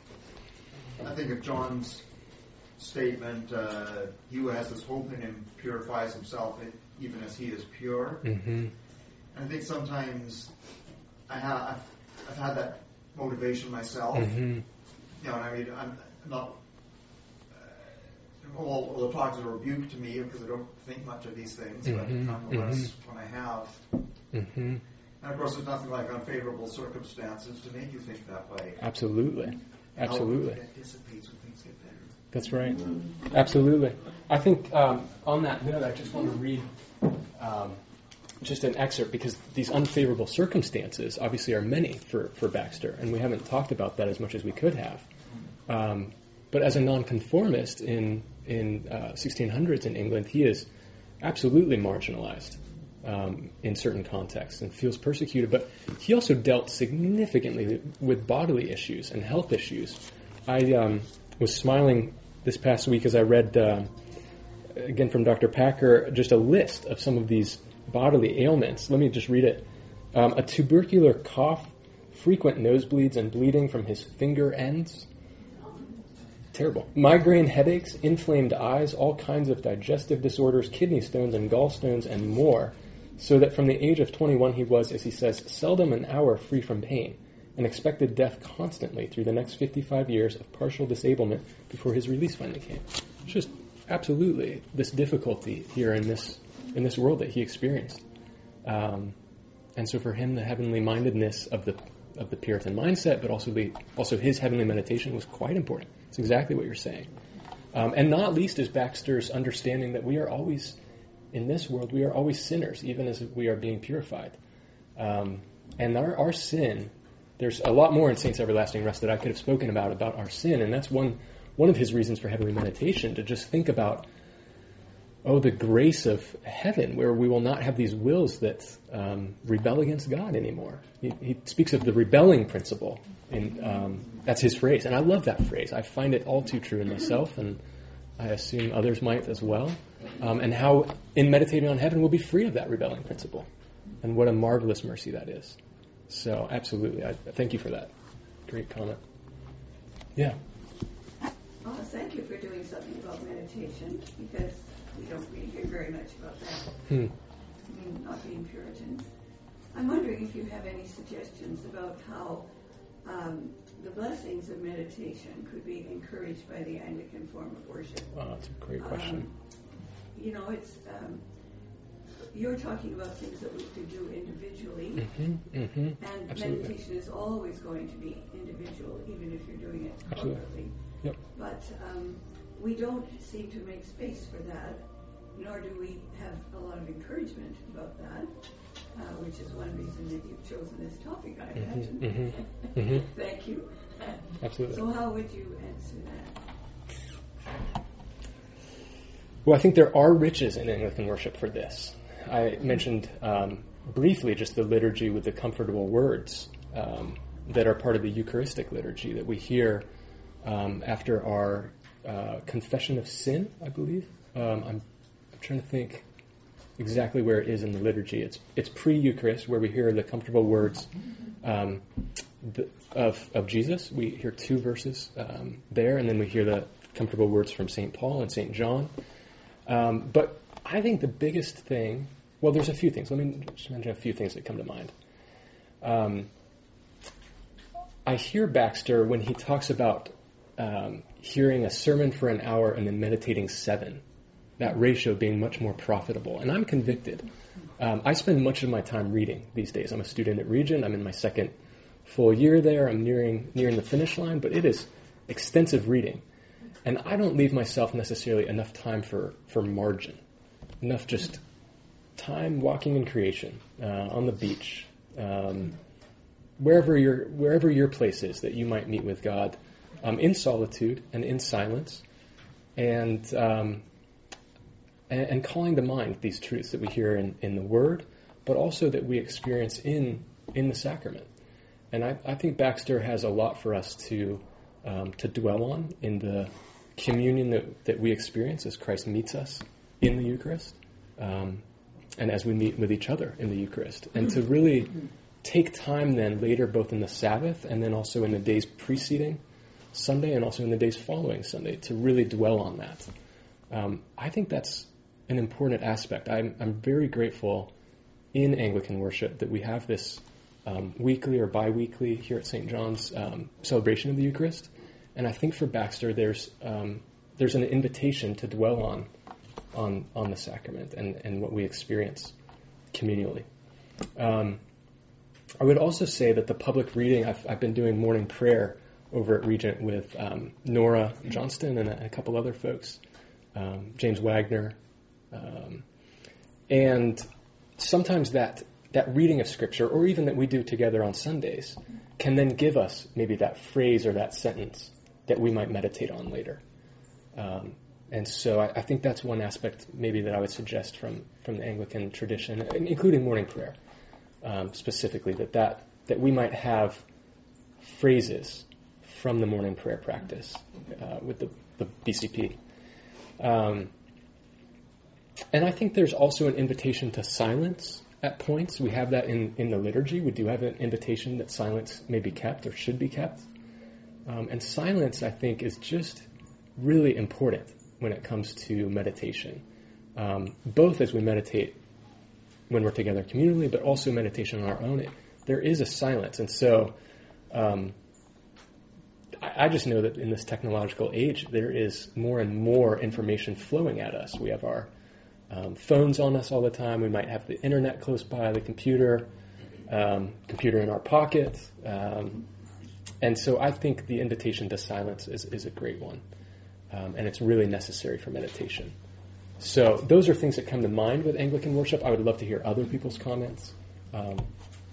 I think of John's statement, uh, "He who has this hope in him purifies himself, even as he is pure." Mm-hmm. And I think sometimes I have I've, I've had that motivation myself. Mm-hmm. You know, and I mean, I'm not. Uh, all, all the talks are a rebuke to me because I don't think much of these things, mm-hmm. but nonetheless, mm-hmm. when I have. Mm-hmm. And of course, there's nothing like unfavorable circumstances to make you think that way. Absolutely. Absolutely. It dissipates when things get better. That's right. Absolutely. I think um, on that note, I just want to read um, just an excerpt because these unfavorable circumstances obviously are many for, for Baxter, and we haven't talked about that as much as we could have. Um, but as a nonconformist in in uh, 1600s in England, he is absolutely marginalized um, in certain contexts and feels persecuted. But he also dealt significantly with bodily issues and health issues. I um, was smiling this past week as I read, uh, again from Dr. Packer, just a list of some of these bodily ailments. Let me just read it. Um, a tubercular cough, frequent nosebleeds and bleeding from his finger ends. Terrible. Migraine headaches, inflamed eyes, all kinds of digestive disorders, kidney stones and gallstones, and more. So that from the age of 21, he was, as he says, seldom an hour free from pain, and expected death constantly through the next 55 years of partial disablement before his release finally came. It's just absolutely this difficulty here in this in this world that he experienced. Um, and so for him, the heavenly mindedness of the of the Puritan mindset, but also the also his heavenly meditation was quite important. It's exactly what you're saying, um, and not least is Baxter's understanding that we are always in this world we are always sinners, even as we are being purified, um, and our our sin. There's a lot more in Saints Everlasting Rest that I could have spoken about about our sin, and that's one one of his reasons for heavenly meditation to just think about oh, the grace of heaven, where we will not have these wills that um, rebel against God anymore. He, he, speaks of the rebelling principle, and um, that's his phrase. And I love that phrase. I find it all too true in myself, and I assume others might as well. Um, and how, in meditating on heaven, we'll be free of that rebelling principle. And what a marvelous mercy that is. So, absolutely. I, thank you for that. Great comment. Yeah. Oh, thank you for doing something about meditation because we don't really hear very much about that. Hmm. I mean, not being Puritans. I'm wondering if you have any suggestions about how um, the blessings of meditation could be encouraged by the Anglican form of worship. Wow, that's a great question. Um, you know, it's um, you're talking about things that we could do individually, mm-hmm, mm-hmm, and absolutely. meditation is always going to be individual, even if you're doing it corporately. Yep. But um, we don't seem to make space for that, nor do we have a lot of encouragement about that, uh, which is one reason that you've chosen this topic, I mm-hmm, imagine. Mm-hmm, *laughs* mm-hmm. Thank you. Absolutely. So, how would you answer that? Well, I think there are riches in Anglican worship for this. I mentioned um, briefly just the liturgy with the comfortable words um, that are part of the Eucharistic liturgy that we hear um, after our uh, confession of sin, I believe. Um, I'm, I'm trying to think exactly where it is in the liturgy. It's it's pre-Eucharist where we hear the comfortable words um, the, of of Jesus. We hear two verses um, there, and then we hear the comfortable words from Saint Paul and Saint John. Um, but I think the biggest thing, well, there's a few things. Let me just mention a few things that come to mind. Um, I hear Baxter when he talks about um, hearing a sermon for an hour and then meditating seven. That ratio being much more profitable. And I'm convicted. Um, I spend much of my time reading these days. I'm a student at Regent. I'm in my second full year there. I'm nearing nearing the finish line, but it is extensive reading. And I don't leave myself necessarily enough time for, for margin, enough just time walking in creation, uh, on the beach, um, wherever your wherever your place is that you might meet with God um, in solitude and in silence, and, um, and, and calling to mind these truths that we hear in, in the Word, but also that we experience in in the sacrament. And I, I think Baxter has a lot for us to um, to dwell on in the communion that, that we experience as Christ meets us in the Eucharist, um, and as we meet with each other in the Eucharist, and to really take time then later, both in the Sabbath and then also in the days preceding Sunday and also in the days following Sunday, to really dwell on that. Um, I think that's an important aspect. I'm, I'm very grateful in Anglican worship that we have this um, weekly or biweekly here at St. John's um, celebration of the Eucharist. And I think for Baxter, there's um, there's an invitation to dwell on on on the sacrament and, and what we experience communally. Um, I would also say that the public reading, I've, I've been doing morning prayer over at Regent with um, Nora Johnston and a, a, couple other folks, um, James Wagner. Um, and sometimes that, that reading of Scripture, or even that we do together on Sundays, can then give us maybe that phrase or that sentence that we might meditate on later. Um, and so I, I, think that's one aspect maybe that I would suggest from, from the Anglican tradition, including morning prayer um, specifically, that, that that we might have phrases from the morning prayer practice uh, with the, the BCP. Um, and I think there's also an invitation to silence at points. We have that in, in the liturgy. We do have an invitation that silence may be kept or should be kept. Um, and silence, I think, is just really important when it comes to meditation, um, both as we meditate when we're together communally, but also meditation on our own. It, there is a silence. And so um, I, I just know that in this technological age, there is more and more information flowing at us. We have our um, phones on us all the time. We might have the internet close by, the computer, um, computer in our pocket. Um, and so I think the invitation to silence is, is a great one. Um, and it's really necessary for meditation. So those are things that come to mind with Anglican worship. I would love to hear other people's comments.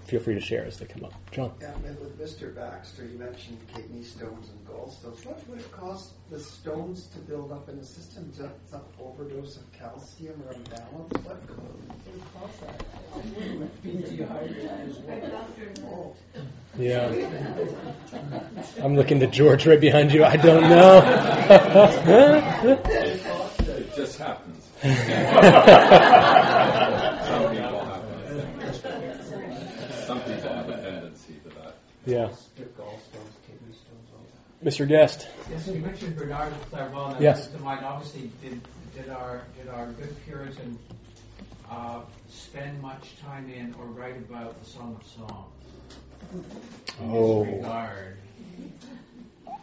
Feel free to share as they come up. John. Yeah, and with Mr. Baxter, you mentioned kidney stones and gallstones. What would it cost the stones to build up in the system? Is that some overdose of calcium or imbalance? What would it cost that? Dehydrated as well. Yeah. I'm looking to George right behind you. I don't know. it just happens. *laughs* Yeah. Mr. Guest. Yes, you mentioned Bernard of Clairvaux. Yes. To mind, obviously, did, did our did our good Puritan uh, spend much time in or write about the Song of Songs? Oh. regard.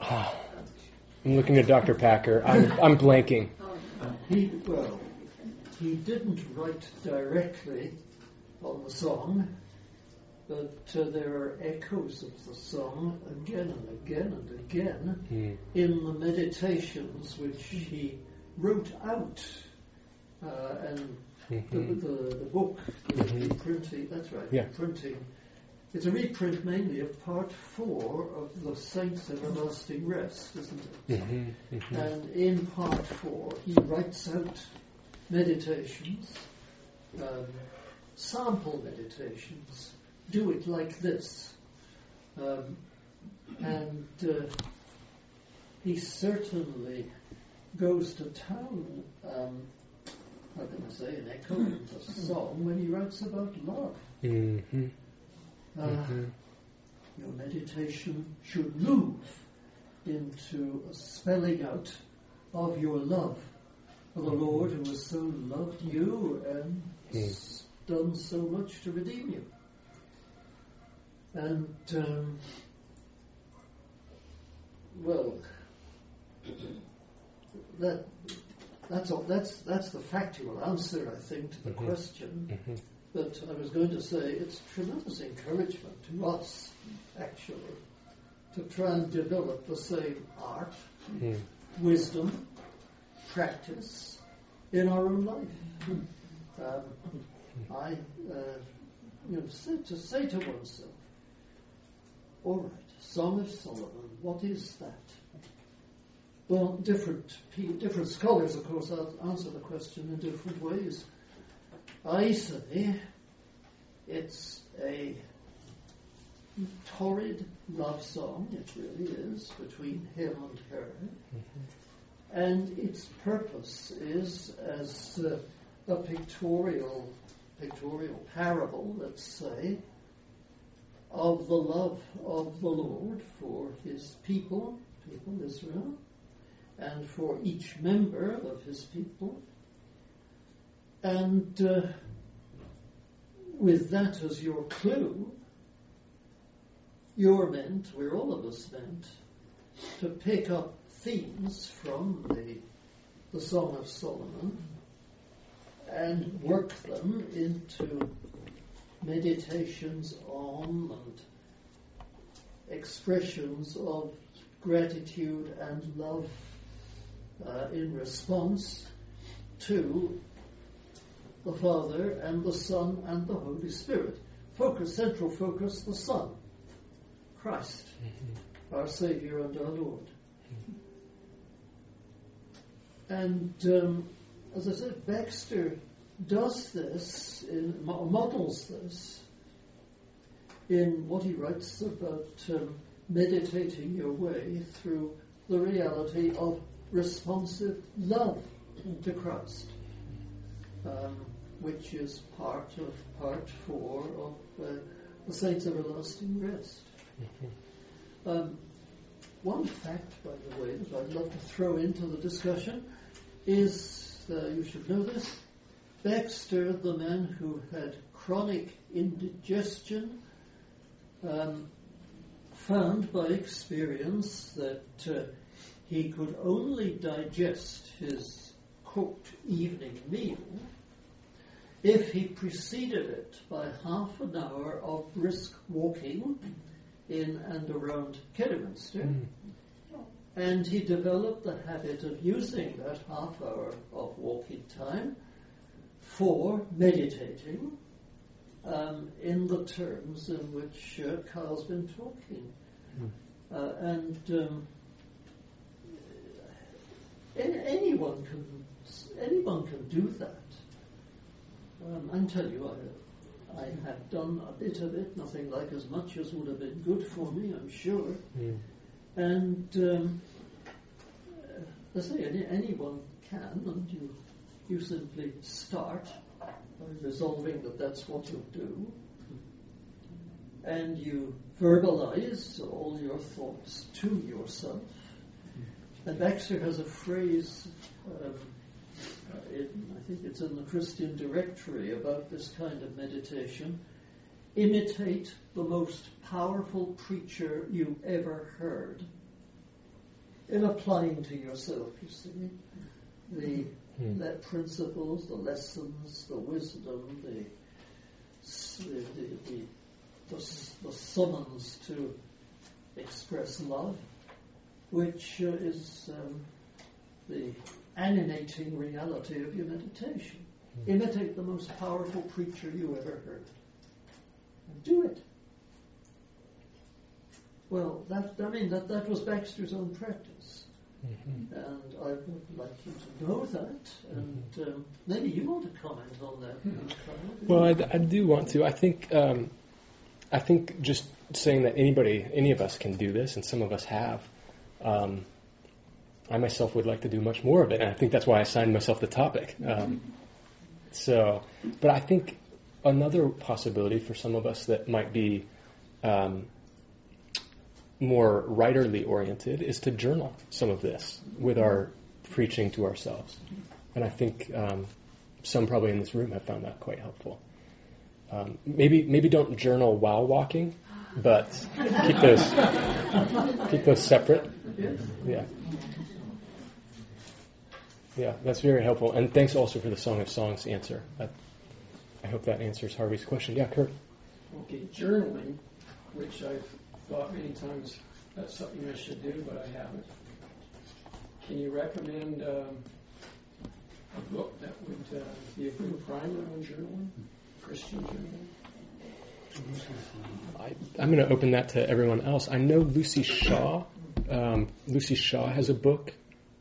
*sighs* I'm looking at Dr. Packer. I'm, I'm blanking. He, well, he didn't write directly on the song, but uh, there are echoes of the song again and again and again mm. in the meditations which he wrote out. Uh, and mm-hmm. the, the, the, book, the mm-hmm. reprinting, that's right, yeah. printing. It's a reprint mainly of part four of The Saints' Everlasting Rest, isn't it? Mm-hmm. And in part four, he writes out meditations, um, sample meditations, do it like this. Um, and uh, he certainly goes to town, um, how can I say, an echo of the song when he writes about love. Mm-hmm. Uh, mm-hmm. Your meditation should move into a spelling out of your love for the Lord who has so loved you and mm. done so much to redeem you. And um, well, that that's all, that's that's the factual answer, I think, to the mm-hmm. question. Mm-hmm. But I was going to say it's tremendous encouragement to us, actually, to try and develop the same art, mm. wisdom, practice in our own life. Um, I, uh, you know, to say to oneself, All right, Song of Solomon. What is that? Well, different different scholars, of course, answer the question in different ways. I say it's a torrid love song, it really is, between him and her. Mm-hmm. And its purpose is as uh, a pictorial, pictorial parable, let's say, of the love of the Lord for his people, people Israel, and for each member of his people. And uh, with that as your clue, you're meant, we're all of us meant, to pick up themes from the, the Song of Solomon and work them into meditations on and expressions of gratitude and love uh, in response to the Father and the Son and the Holy Spirit. Focus, central focus, the Son, Christ, mm-hmm. our Savior and our Lord. Mm-hmm. And um, as I said, Baxter does this, in, models this in what he writes about um, meditating your way through the reality of responsive love to Christ, um, which is part of part four of uh, the Saints' Everlasting Rest. Mm-hmm. Um, one fact, by the way, that I'd love to throw into the discussion is, uh, you should know this, Baxter, the man who had chronic indigestion, um, found by experience that uh, he could only digest his cooked evening meal if he preceded it by half an hour of brisk walking in and around Kidderminster. Mm. And he developed the habit of using that half hour of walking time for meditating um, in the terms in which uh, Kyle's been talking. Mm. Uh, and um, anyone can anyone can do that. Um, I tell you, I, I have done a bit of it, nothing like as much as would have been good for me, I'm sure. Mm. And um, I say, any, anyone can, and you you simply start by resolving that that's what you'll do. And you verbalize all your thoughts to yourself. And Baxter has a phrase, um, it, I think it's in the Christian Directory, about this kind of meditation. Imitate the most powerful preacher you ever heard. In applying to yourself, you see, the mm. the principles, the lessons, the wisdom, the the, the, the, the summons to express love, which uh, is um, the animating reality of your meditation. Mm. Imitate the most powerful preacher you ever heard. And do it. Well, that I mean that, that was Baxter's own practice. Mm-hmm. And I would like you to know that. And mm-hmm. um, maybe you want to comment on that. Mm-hmm. Well, I, I, do want to. I think um, I think just saying that anybody, any of us, can do this, and some of us have. Um, I myself would like to do much more of it, and I think that's why I assigned myself the topic. Um, so, but I think another possibility for some of us that might be um, more writerly oriented is to journal some of this with our preaching to ourselves. And I think um, some probably in this room have found that quite helpful. Um, maybe maybe don't journal while walking, but keep those keep those separate. Yeah. Yeah, that's very helpful. And thanks also for the Song of Songs answer. I, I hope that answers Harvey's question. Yeah, Kurt. Okay, journaling, which I've thought many times that's something I should do, but I haven't. Can you recommend um, a book that would uh, be a good primer on journaling, Christian journaling? I, am going to open that to everyone else. I know Luci Shaw. Um, Luci Shaw has a book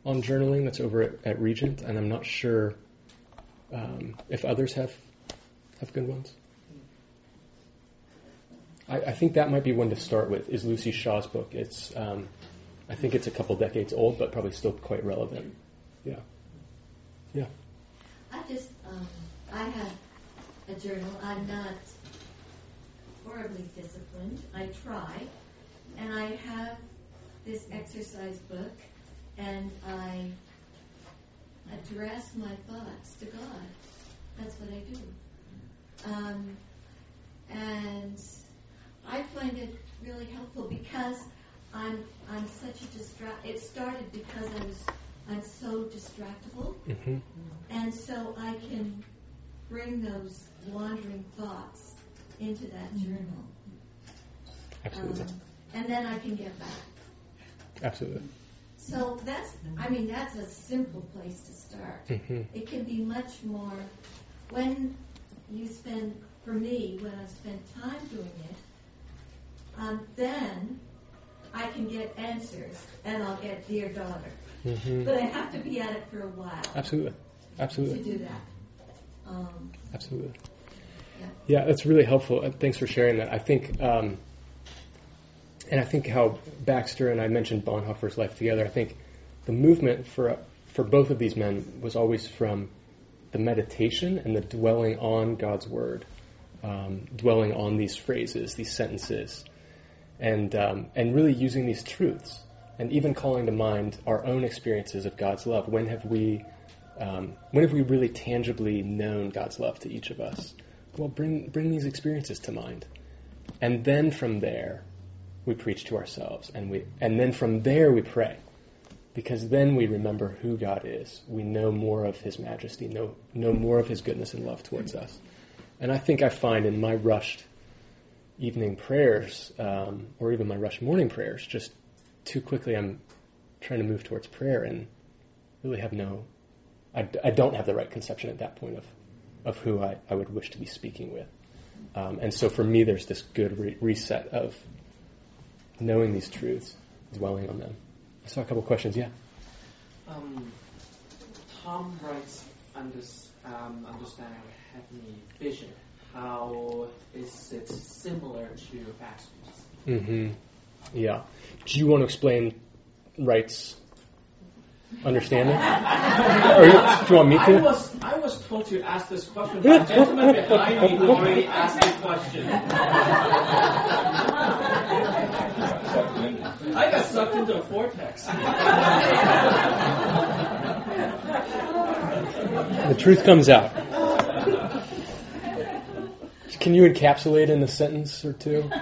on journaling that's over at, at Regent, and I'm not sure um, if others have have good ones. I, think that might be one to start with. Is Luci Shaw's book? It's um, I think it's a couple decades old, but probably still quite relevant. Yeah. Yeah. I just um, I have a journal. I'm not horribly disciplined. I try, and I have this exercise book, and I address my thoughts to God. That's what I do. Um, and I find it really helpful because I'm I'm such a distract. It started because I was I'm so distractible, mm-hmm. and so I can bring those wandering thoughts into that journal. Absolutely. Um, and then I can get back. Absolutely. So that's, I mean, that's a simple place to start. Mm-hmm. It can be much more, when you spend, for me, when I spend time doing it, um, then I can get answers and I'll get dear daughter. Mm-hmm. But I have to be at it for a while. Absolutely. Absolutely. To do that. Um, Absolutely. Yeah. yeah, that's really helpful. Uh, thanks for sharing that. I think, um, and I think how Baxter and I mentioned Bonhoeffer's life together. I think the movement for for both of these men was always from the meditation and the dwelling on God's word, um, dwelling on these phrases, these sentences, and um, and really using these truths, and even calling to mind our own experiences of God's love. When have we um, when have we really tangibly known God's love to each of us? Well, bring bring these experiences to mind, and then from there, we preach to ourselves, and we and then from there we pray, because then we remember who God is. We know more of His majesty, know know more of His goodness and love towards us. And I think I find in my rushed evening prayers, um, or even my rush morning prayers, just too quickly I'm trying to move towards prayer and really have no I, I don't have the right conception at that point of, of who I, I would wish to be speaking with. Um, and so for me, there's this good re- reset of knowing these truths, dwelling on them. I saw a couple questions. Yeah. Um, Tom Wright's um, understanding heavenly vision. How is it similar to Baxter's? Mm-hmm. Yeah. Do you want to explain Wright's? understanding? or you, do you want me to? I was, I was told to ask this question, but the gentleman behind me already asked the question. I got sucked into a vortex. the truth comes out. Can you encapsulate in a sentence or two? *laughs*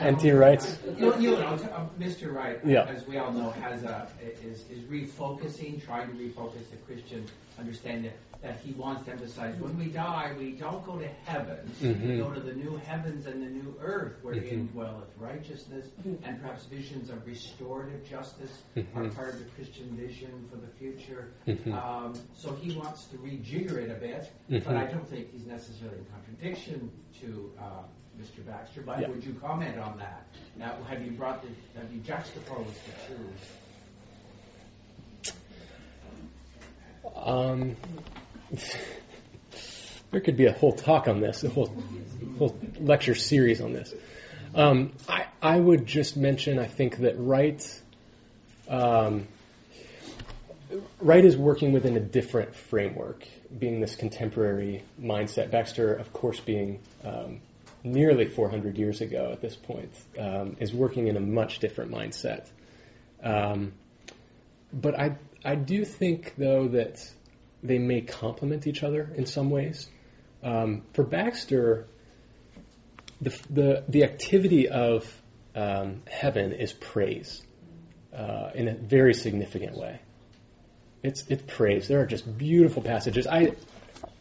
N.T. Wright's. You, you know, Mr. Wright, yeah. as we all know, has a is is refocusing, trying to refocus the Christian understanding that he wants to emphasize when we die, we don't go to heaven. Mm-hmm. We go to the new heavens and the new earth wherein mm-hmm. dwelleth righteousness, mm-hmm. and perhaps visions of restorative justice mm-hmm. are part of the Christian vision for the future. Mm-hmm. Um, so he wants to rejigger it a bit, but mm-hmm. I don't think he's necessarily in contradiction to uh, Mr. Baxter. But yeah. would you comment on that? Now, have you brought the, have you juxtaposed the two? Um, there could be a whole talk on this, a whole, whole lecture series on this. Um, I, I would just mention, I think that Wright, um, Wright is working within a different framework, being this contemporary mindset. Baxter, of course, being um, nearly 400 years ago at this point, um, is working in a much different mindset. Um, but I, I do think, though, that they may complement each other in some ways. Um, for Baxter, the, the, the activity of um, heaven is praise uh, in a very significant way. It's, it's praise. There are just beautiful passages. I,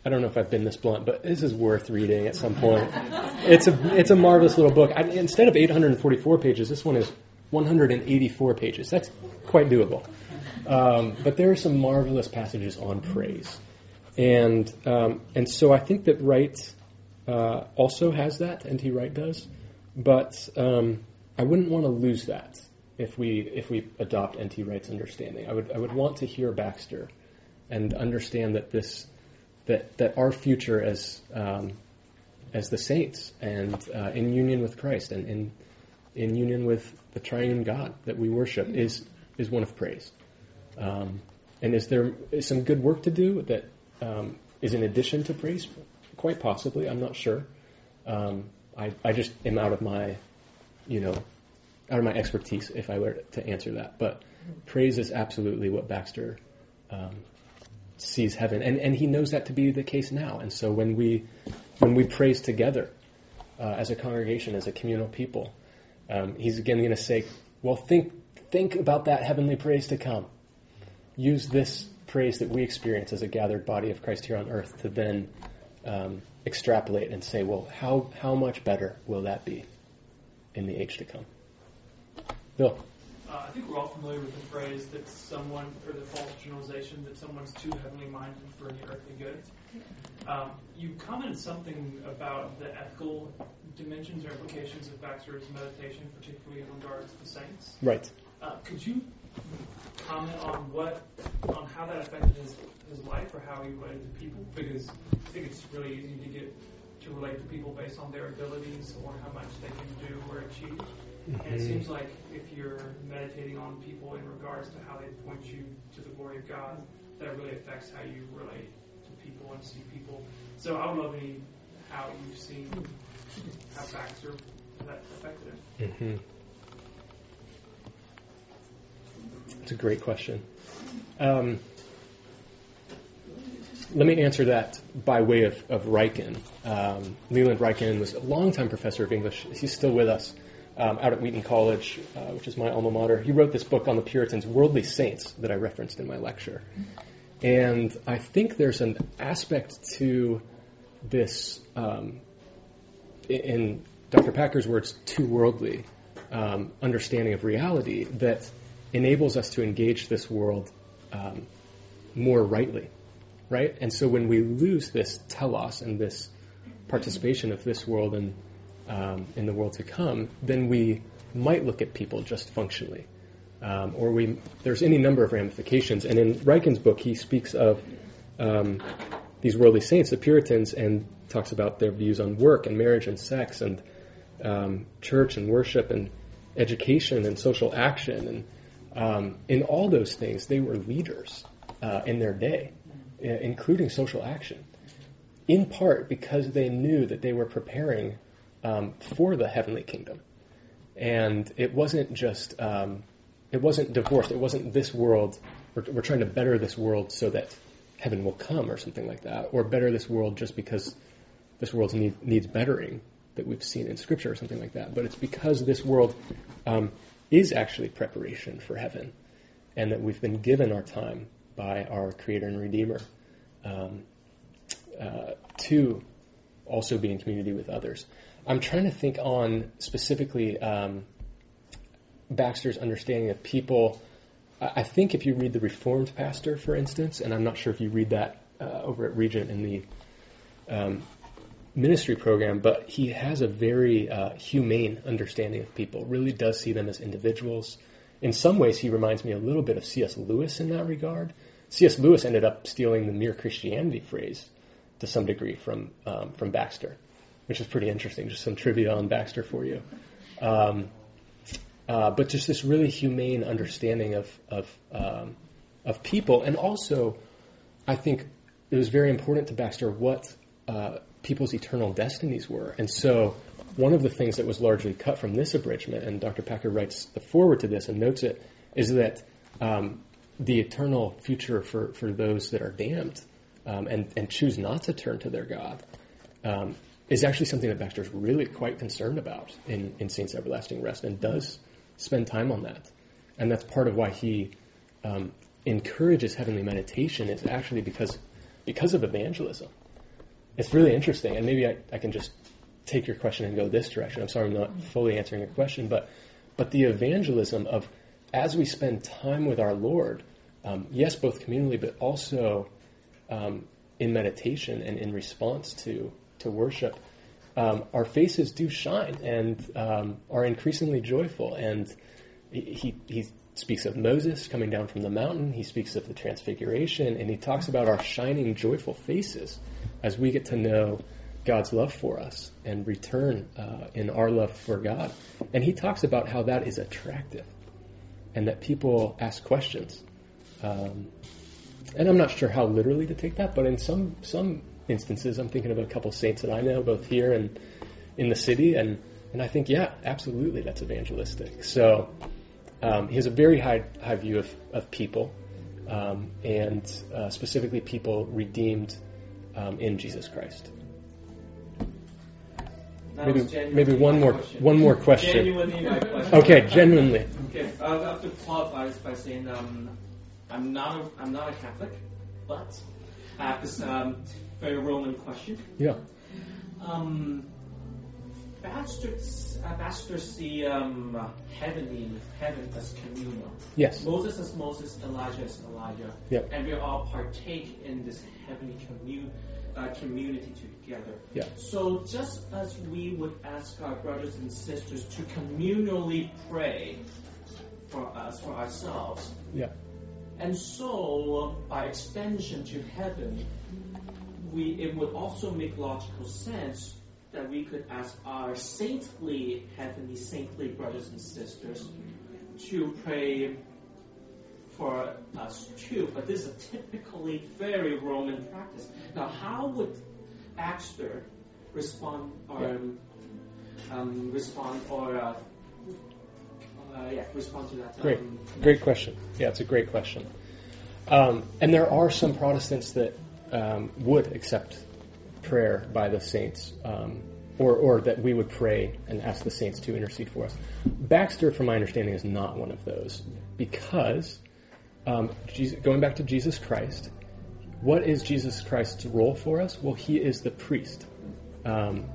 I don't know if I've been this blunt, but this is worth reading at some point. *laughs* It's a it's a marvelous little book. I, instead of 844 pages, this one is 184 pages. That's quite doable. Um, but there are some marvelous passages on praise, and um, and so I think that Wright uh, also has that, N.T. Wright does, but um, I wouldn't want to lose that if we if we adopt N.T. Wright's understanding. I would I would want to hear Baxter and understand that this that that our future as um, as the saints and uh, in union with Christ and in in union with the triune God that we worship is is one of praise. Um, and is there is some good work to do that um, is in addition to praise? Quite possibly. I'm not sure. Um, I, I just am out of my, you know, out of my expertise if I were to answer that. But praise is absolutely what Baxter um, sees heaven, and and he knows that to be the case now. And so when we when we praise together uh, as a congregation, as a communal people, um, he's again going to say, well, think think about that heavenly praise to come. Use this praise that we experience as a gathered body of Christ here on earth to then um, extrapolate and say, well, how how much better will that be in the age to come? Bill. Uh, I think we're all familiar with the phrase that someone, or the false generalization that someone's too heavenly minded for any earthly good. Um, you commented something about the ethical dimensions or implications of Baxter's meditation, particularly in regards to the saints. Right. Uh, could you comment on what, on how that affected his, his life or how he related to people? Because I think it's really easy to get to relate to people based on their abilities or how much they can do or achieve. Mm-hmm. And it mm-hmm. seems like if you're meditating on people in regards to how they point you to the glory of God, that really affects how you relate to people and see people. So I would love any how you've seen how Baxter that affected him. Mm-hmm. It's a great question. Um, let me answer that by way of, of Ryken. Um, Leland Ryken was a longtime professor of English. He's still with us um, out at Wheaton College, uh, which is my alma mater. He wrote this book on the Puritans, Worldly Saints, that I referenced in my lecture. And I think there's an aspect to this, um, in Dr. Packer's words, too worldly um, understanding of reality that enables us to engage this world um, more rightly, right? And so when we lose this telos and this participation of this world and um, in the world to come, then we might look at people just functionally. Um, or we, there's any number of ramifications. And in Ryken's book, he speaks of um, these worldly saints, the Puritans, and talks about their views on work and marriage and sex and um, church and worship and education and social action. And in all those things, they were leaders uh, in their day, including social action, in part because they knew that they were preparing um, for the heavenly kingdom. And it wasn't just, um, it wasn't divorced. It wasn't this world. We're, we're, trying to better this world so that heaven will come or something like that, or better this world just because this world need, needs bettering that we've seen in Scripture or something like that. But it's because this world um, is actually preparation for heaven, and that we've been given our time by our Creator and Redeemer um, uh, to also be in community with others. I'm trying to think on specifically um, Baxter's understanding of people. I think if you read the Reformed Pastor, for instance, and I'm not sure if you read that uh, over at Regent in the um, ministry program, but he has a very uh, humane understanding of people. Really does see them as individuals. In some ways, he reminds me a little bit of C.S. Lewis in that regard. C.S. Lewis ended up stealing the mere Christianity phrase to some degree from um, from Baxter which is pretty interesting. Just some trivia on Baxter for you. Um, uh, but just this really humane understanding of of um, of people, and also, I think it was very important to Baxter what uh, people's eternal destinies were. And so, one of the things that was largely cut from this abridgment, and Dr. Packer writes the forward to this and notes it, is that um, the eternal future for, for those that are damned um, and, and choose not to turn to their God um, is actually something that Baxter is really quite concerned about in, in Saints Everlasting Rest and does spend time on that. And that's part of why he um, encourages heavenly meditation is actually because because of evangelism. It's really interesting, and maybe I, I can just take your question and go this direction. I'm sorry I'm not fully answering your question, but but the evangelism of as we spend time with our Lord, um, yes, both communally, but also um, in meditation and in response to to worship, um, our faces do shine and um, are increasingly joyful. And he, he speaks of Moses coming down from the mountain. He speaks of the transfiguration, and he talks about our shining, joyful faces as we get to know God's love for us and return uh, in our love for God. And he talks about how that is attractive and that people ask questions. Um, and I'm not sure how literally to take that, but in some some instances, I'm thinking of a couple saints that I know, both here and in the city, and and I think, yeah, absolutely, that's evangelistic. So um, he has a very high high view of of people, um, and uh, specifically people redeemed um, in Jesus Christ. Maybe maybe one more question. one more question. Genuinely question. Okay, genuinely. Okay, I'll have to qualify this by saying um, I'm not a, I'm not a Catholic, but I have this um, very Roman question. Yeah. Um, pastors, uh, pastors see um, heavenly heaven as communal. Yes. Moses as Moses, Elijah as Elijah. Yeah. And we all partake in this heavenly commun- uh, community together. Yeah. So just as we would ask our brothers and sisters to communally pray for us, for ourselves. Yeah. And so, by extension to heaven, we it would also make logical sense that we could ask our saintly, heavenly, saintly brothers and sisters to pray for us too. But this is a typically very Roman practice. Now, how would Baxter respond or um, respond or uh, uh, yeah, respond to that. Great, um, great question. Yeah, it's a great question. Um, and there are some Protestants that um, would accept prayer by the saints, um, or, or that we would pray and ask the saints to intercede for us. Baxter, from my understanding, is not one of those because um, Jesus, going back to Jesus Christ, what is Jesus Christ's role for us? Well, he is the priest. Um,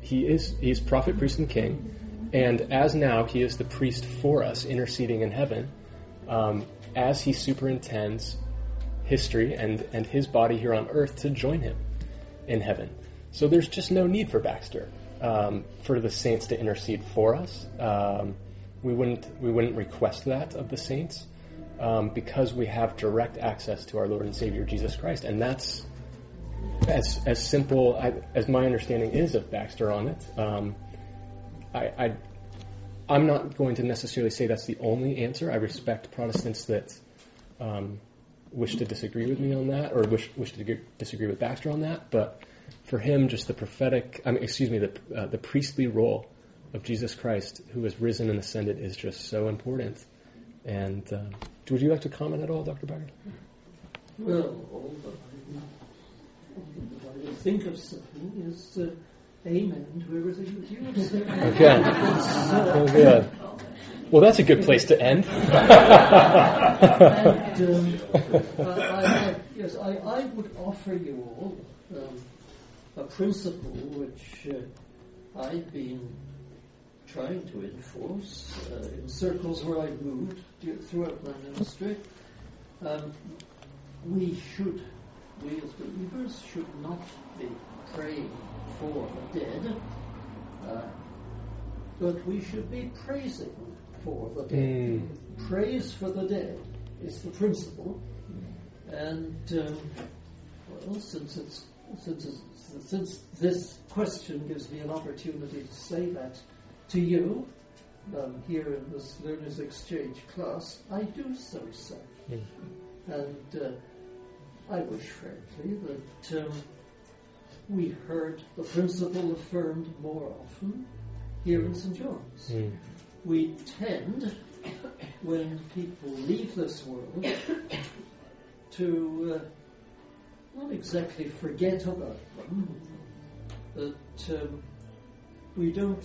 he is he's prophet, priest, and king. And as now, he is the priest for us, interceding in heaven, um, as he superintends history and, and his body here on earth to join him in heaven. So there's just no need for Baxter, um, for the saints to intercede for us. Um, we wouldn't we wouldn't request that of the saints um, because we have direct access to our Lord and Savior Jesus Christ, and that's as as simple as my understanding is of Baxter on it. Um, I, I am not going to necessarily say that's the only answer. I respect Protestants that um, wish to disagree with me on that, or wish wish to disagree with Baxter on that. But for him, just the prophetic, I mean, excuse me, the uh, the priestly role of Jesus Christ, who has risen and ascended, is just so important. And um, would you like to comment at all, Dr. Packer? Well, I think of something is. Uh, Amen to everything that you said. Okay. *laughs* Oh, good. *laughs* Well, that's a good place to end. and, um, I, I, yes, I, I, would offer you all um, a principle which uh, I've been trying to enforce uh, in circles where I've moved throughout my ministry. Um, we should, we as believers, should not be praying for the dead, uh, but we should be praising for the dead. Mm. Praise for the dead is the principle, and um, well, since it's since it's, since this question gives me an opportunity to say that to you um, here in this Learners Exchange class, I do so, sir. Mm. And uh, I wish, frankly, that um, we heard the principle affirmed more often here in St. John's. Mm. We tend, when people leave this world, to uh, not exactly forget about them, but um, we don't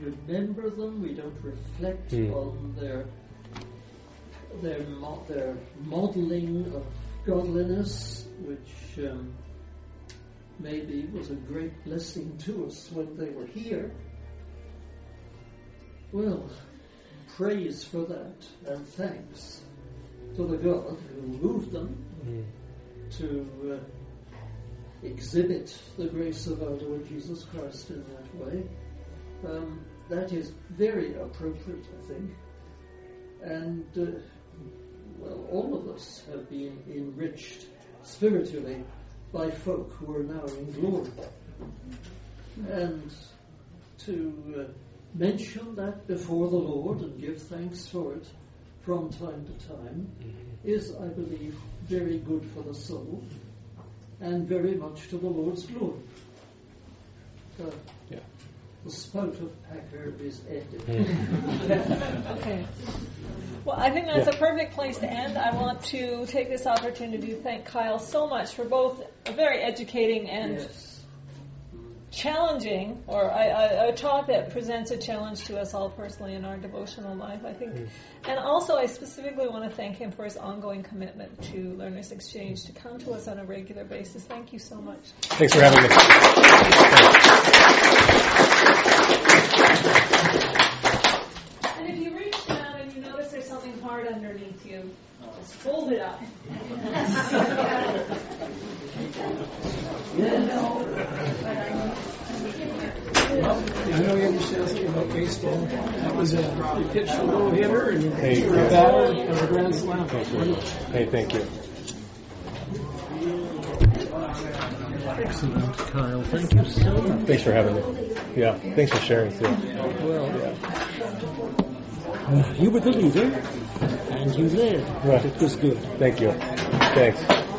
remember them, we don't reflect mm. on their their mo- their modeling of godliness, which um, maybe was a great blessing to us when they were here. Well, praise for that and thanks to the God who moved them mm. to uh, exhibit the grace of our Lord Jesus Christ in that way. Um, that is very appropriate, I think. And, uh, well, all of us have been enriched spiritually by folk who are now in glory. And to uh, mention that before the Lord and give thanks for it from time to time mm-hmm. is, I believe, very good for the soul and very much to the Lord's glory. Uh, yeah. The spout of Packer is ended. Mm. *laughs* okay. Well, I think that's yeah. a perfect place to end. I want to take this opportunity to thank Kyle so much for both a very educating and yes challenging, or a, a, talk that presents a challenge to us all personally in our devotional life, I think. Mm. And also, I specifically want to thank him for his ongoing commitment to Learners Exchange to come to us on a regular basis. Thank you so much. Thanks for having me. And if you reach down and you notice there's something hard underneath you, just fold it up. *laughs* I know you understand something about baseball. That was a you pitched a low hitter and you a batter and a grand slam. Hey, thank you. Excellent, Kyle. Thank you so much. Thanks for having me. Yeah, thanks for sharing too. Well, yeah. Uh, you were the leader, and you led. Right. It was good. Thank you. Thanks.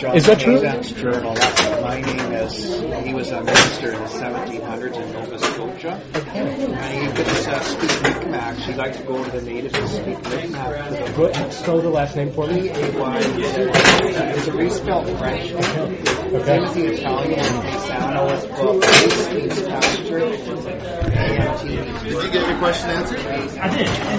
John is that true? Journal. My name is, he was a minister in the 1700s in Nova Scotia. Okay. And he would uh, speak Mi'kmaq. He liked to go to the natives and speak Mi'kmaq. What, spell the last name for me? A-Y. It's a respelled French name. Okay. okay. Same as the Italian Paisano is book. Means pasture. Did you get your question answered? I did.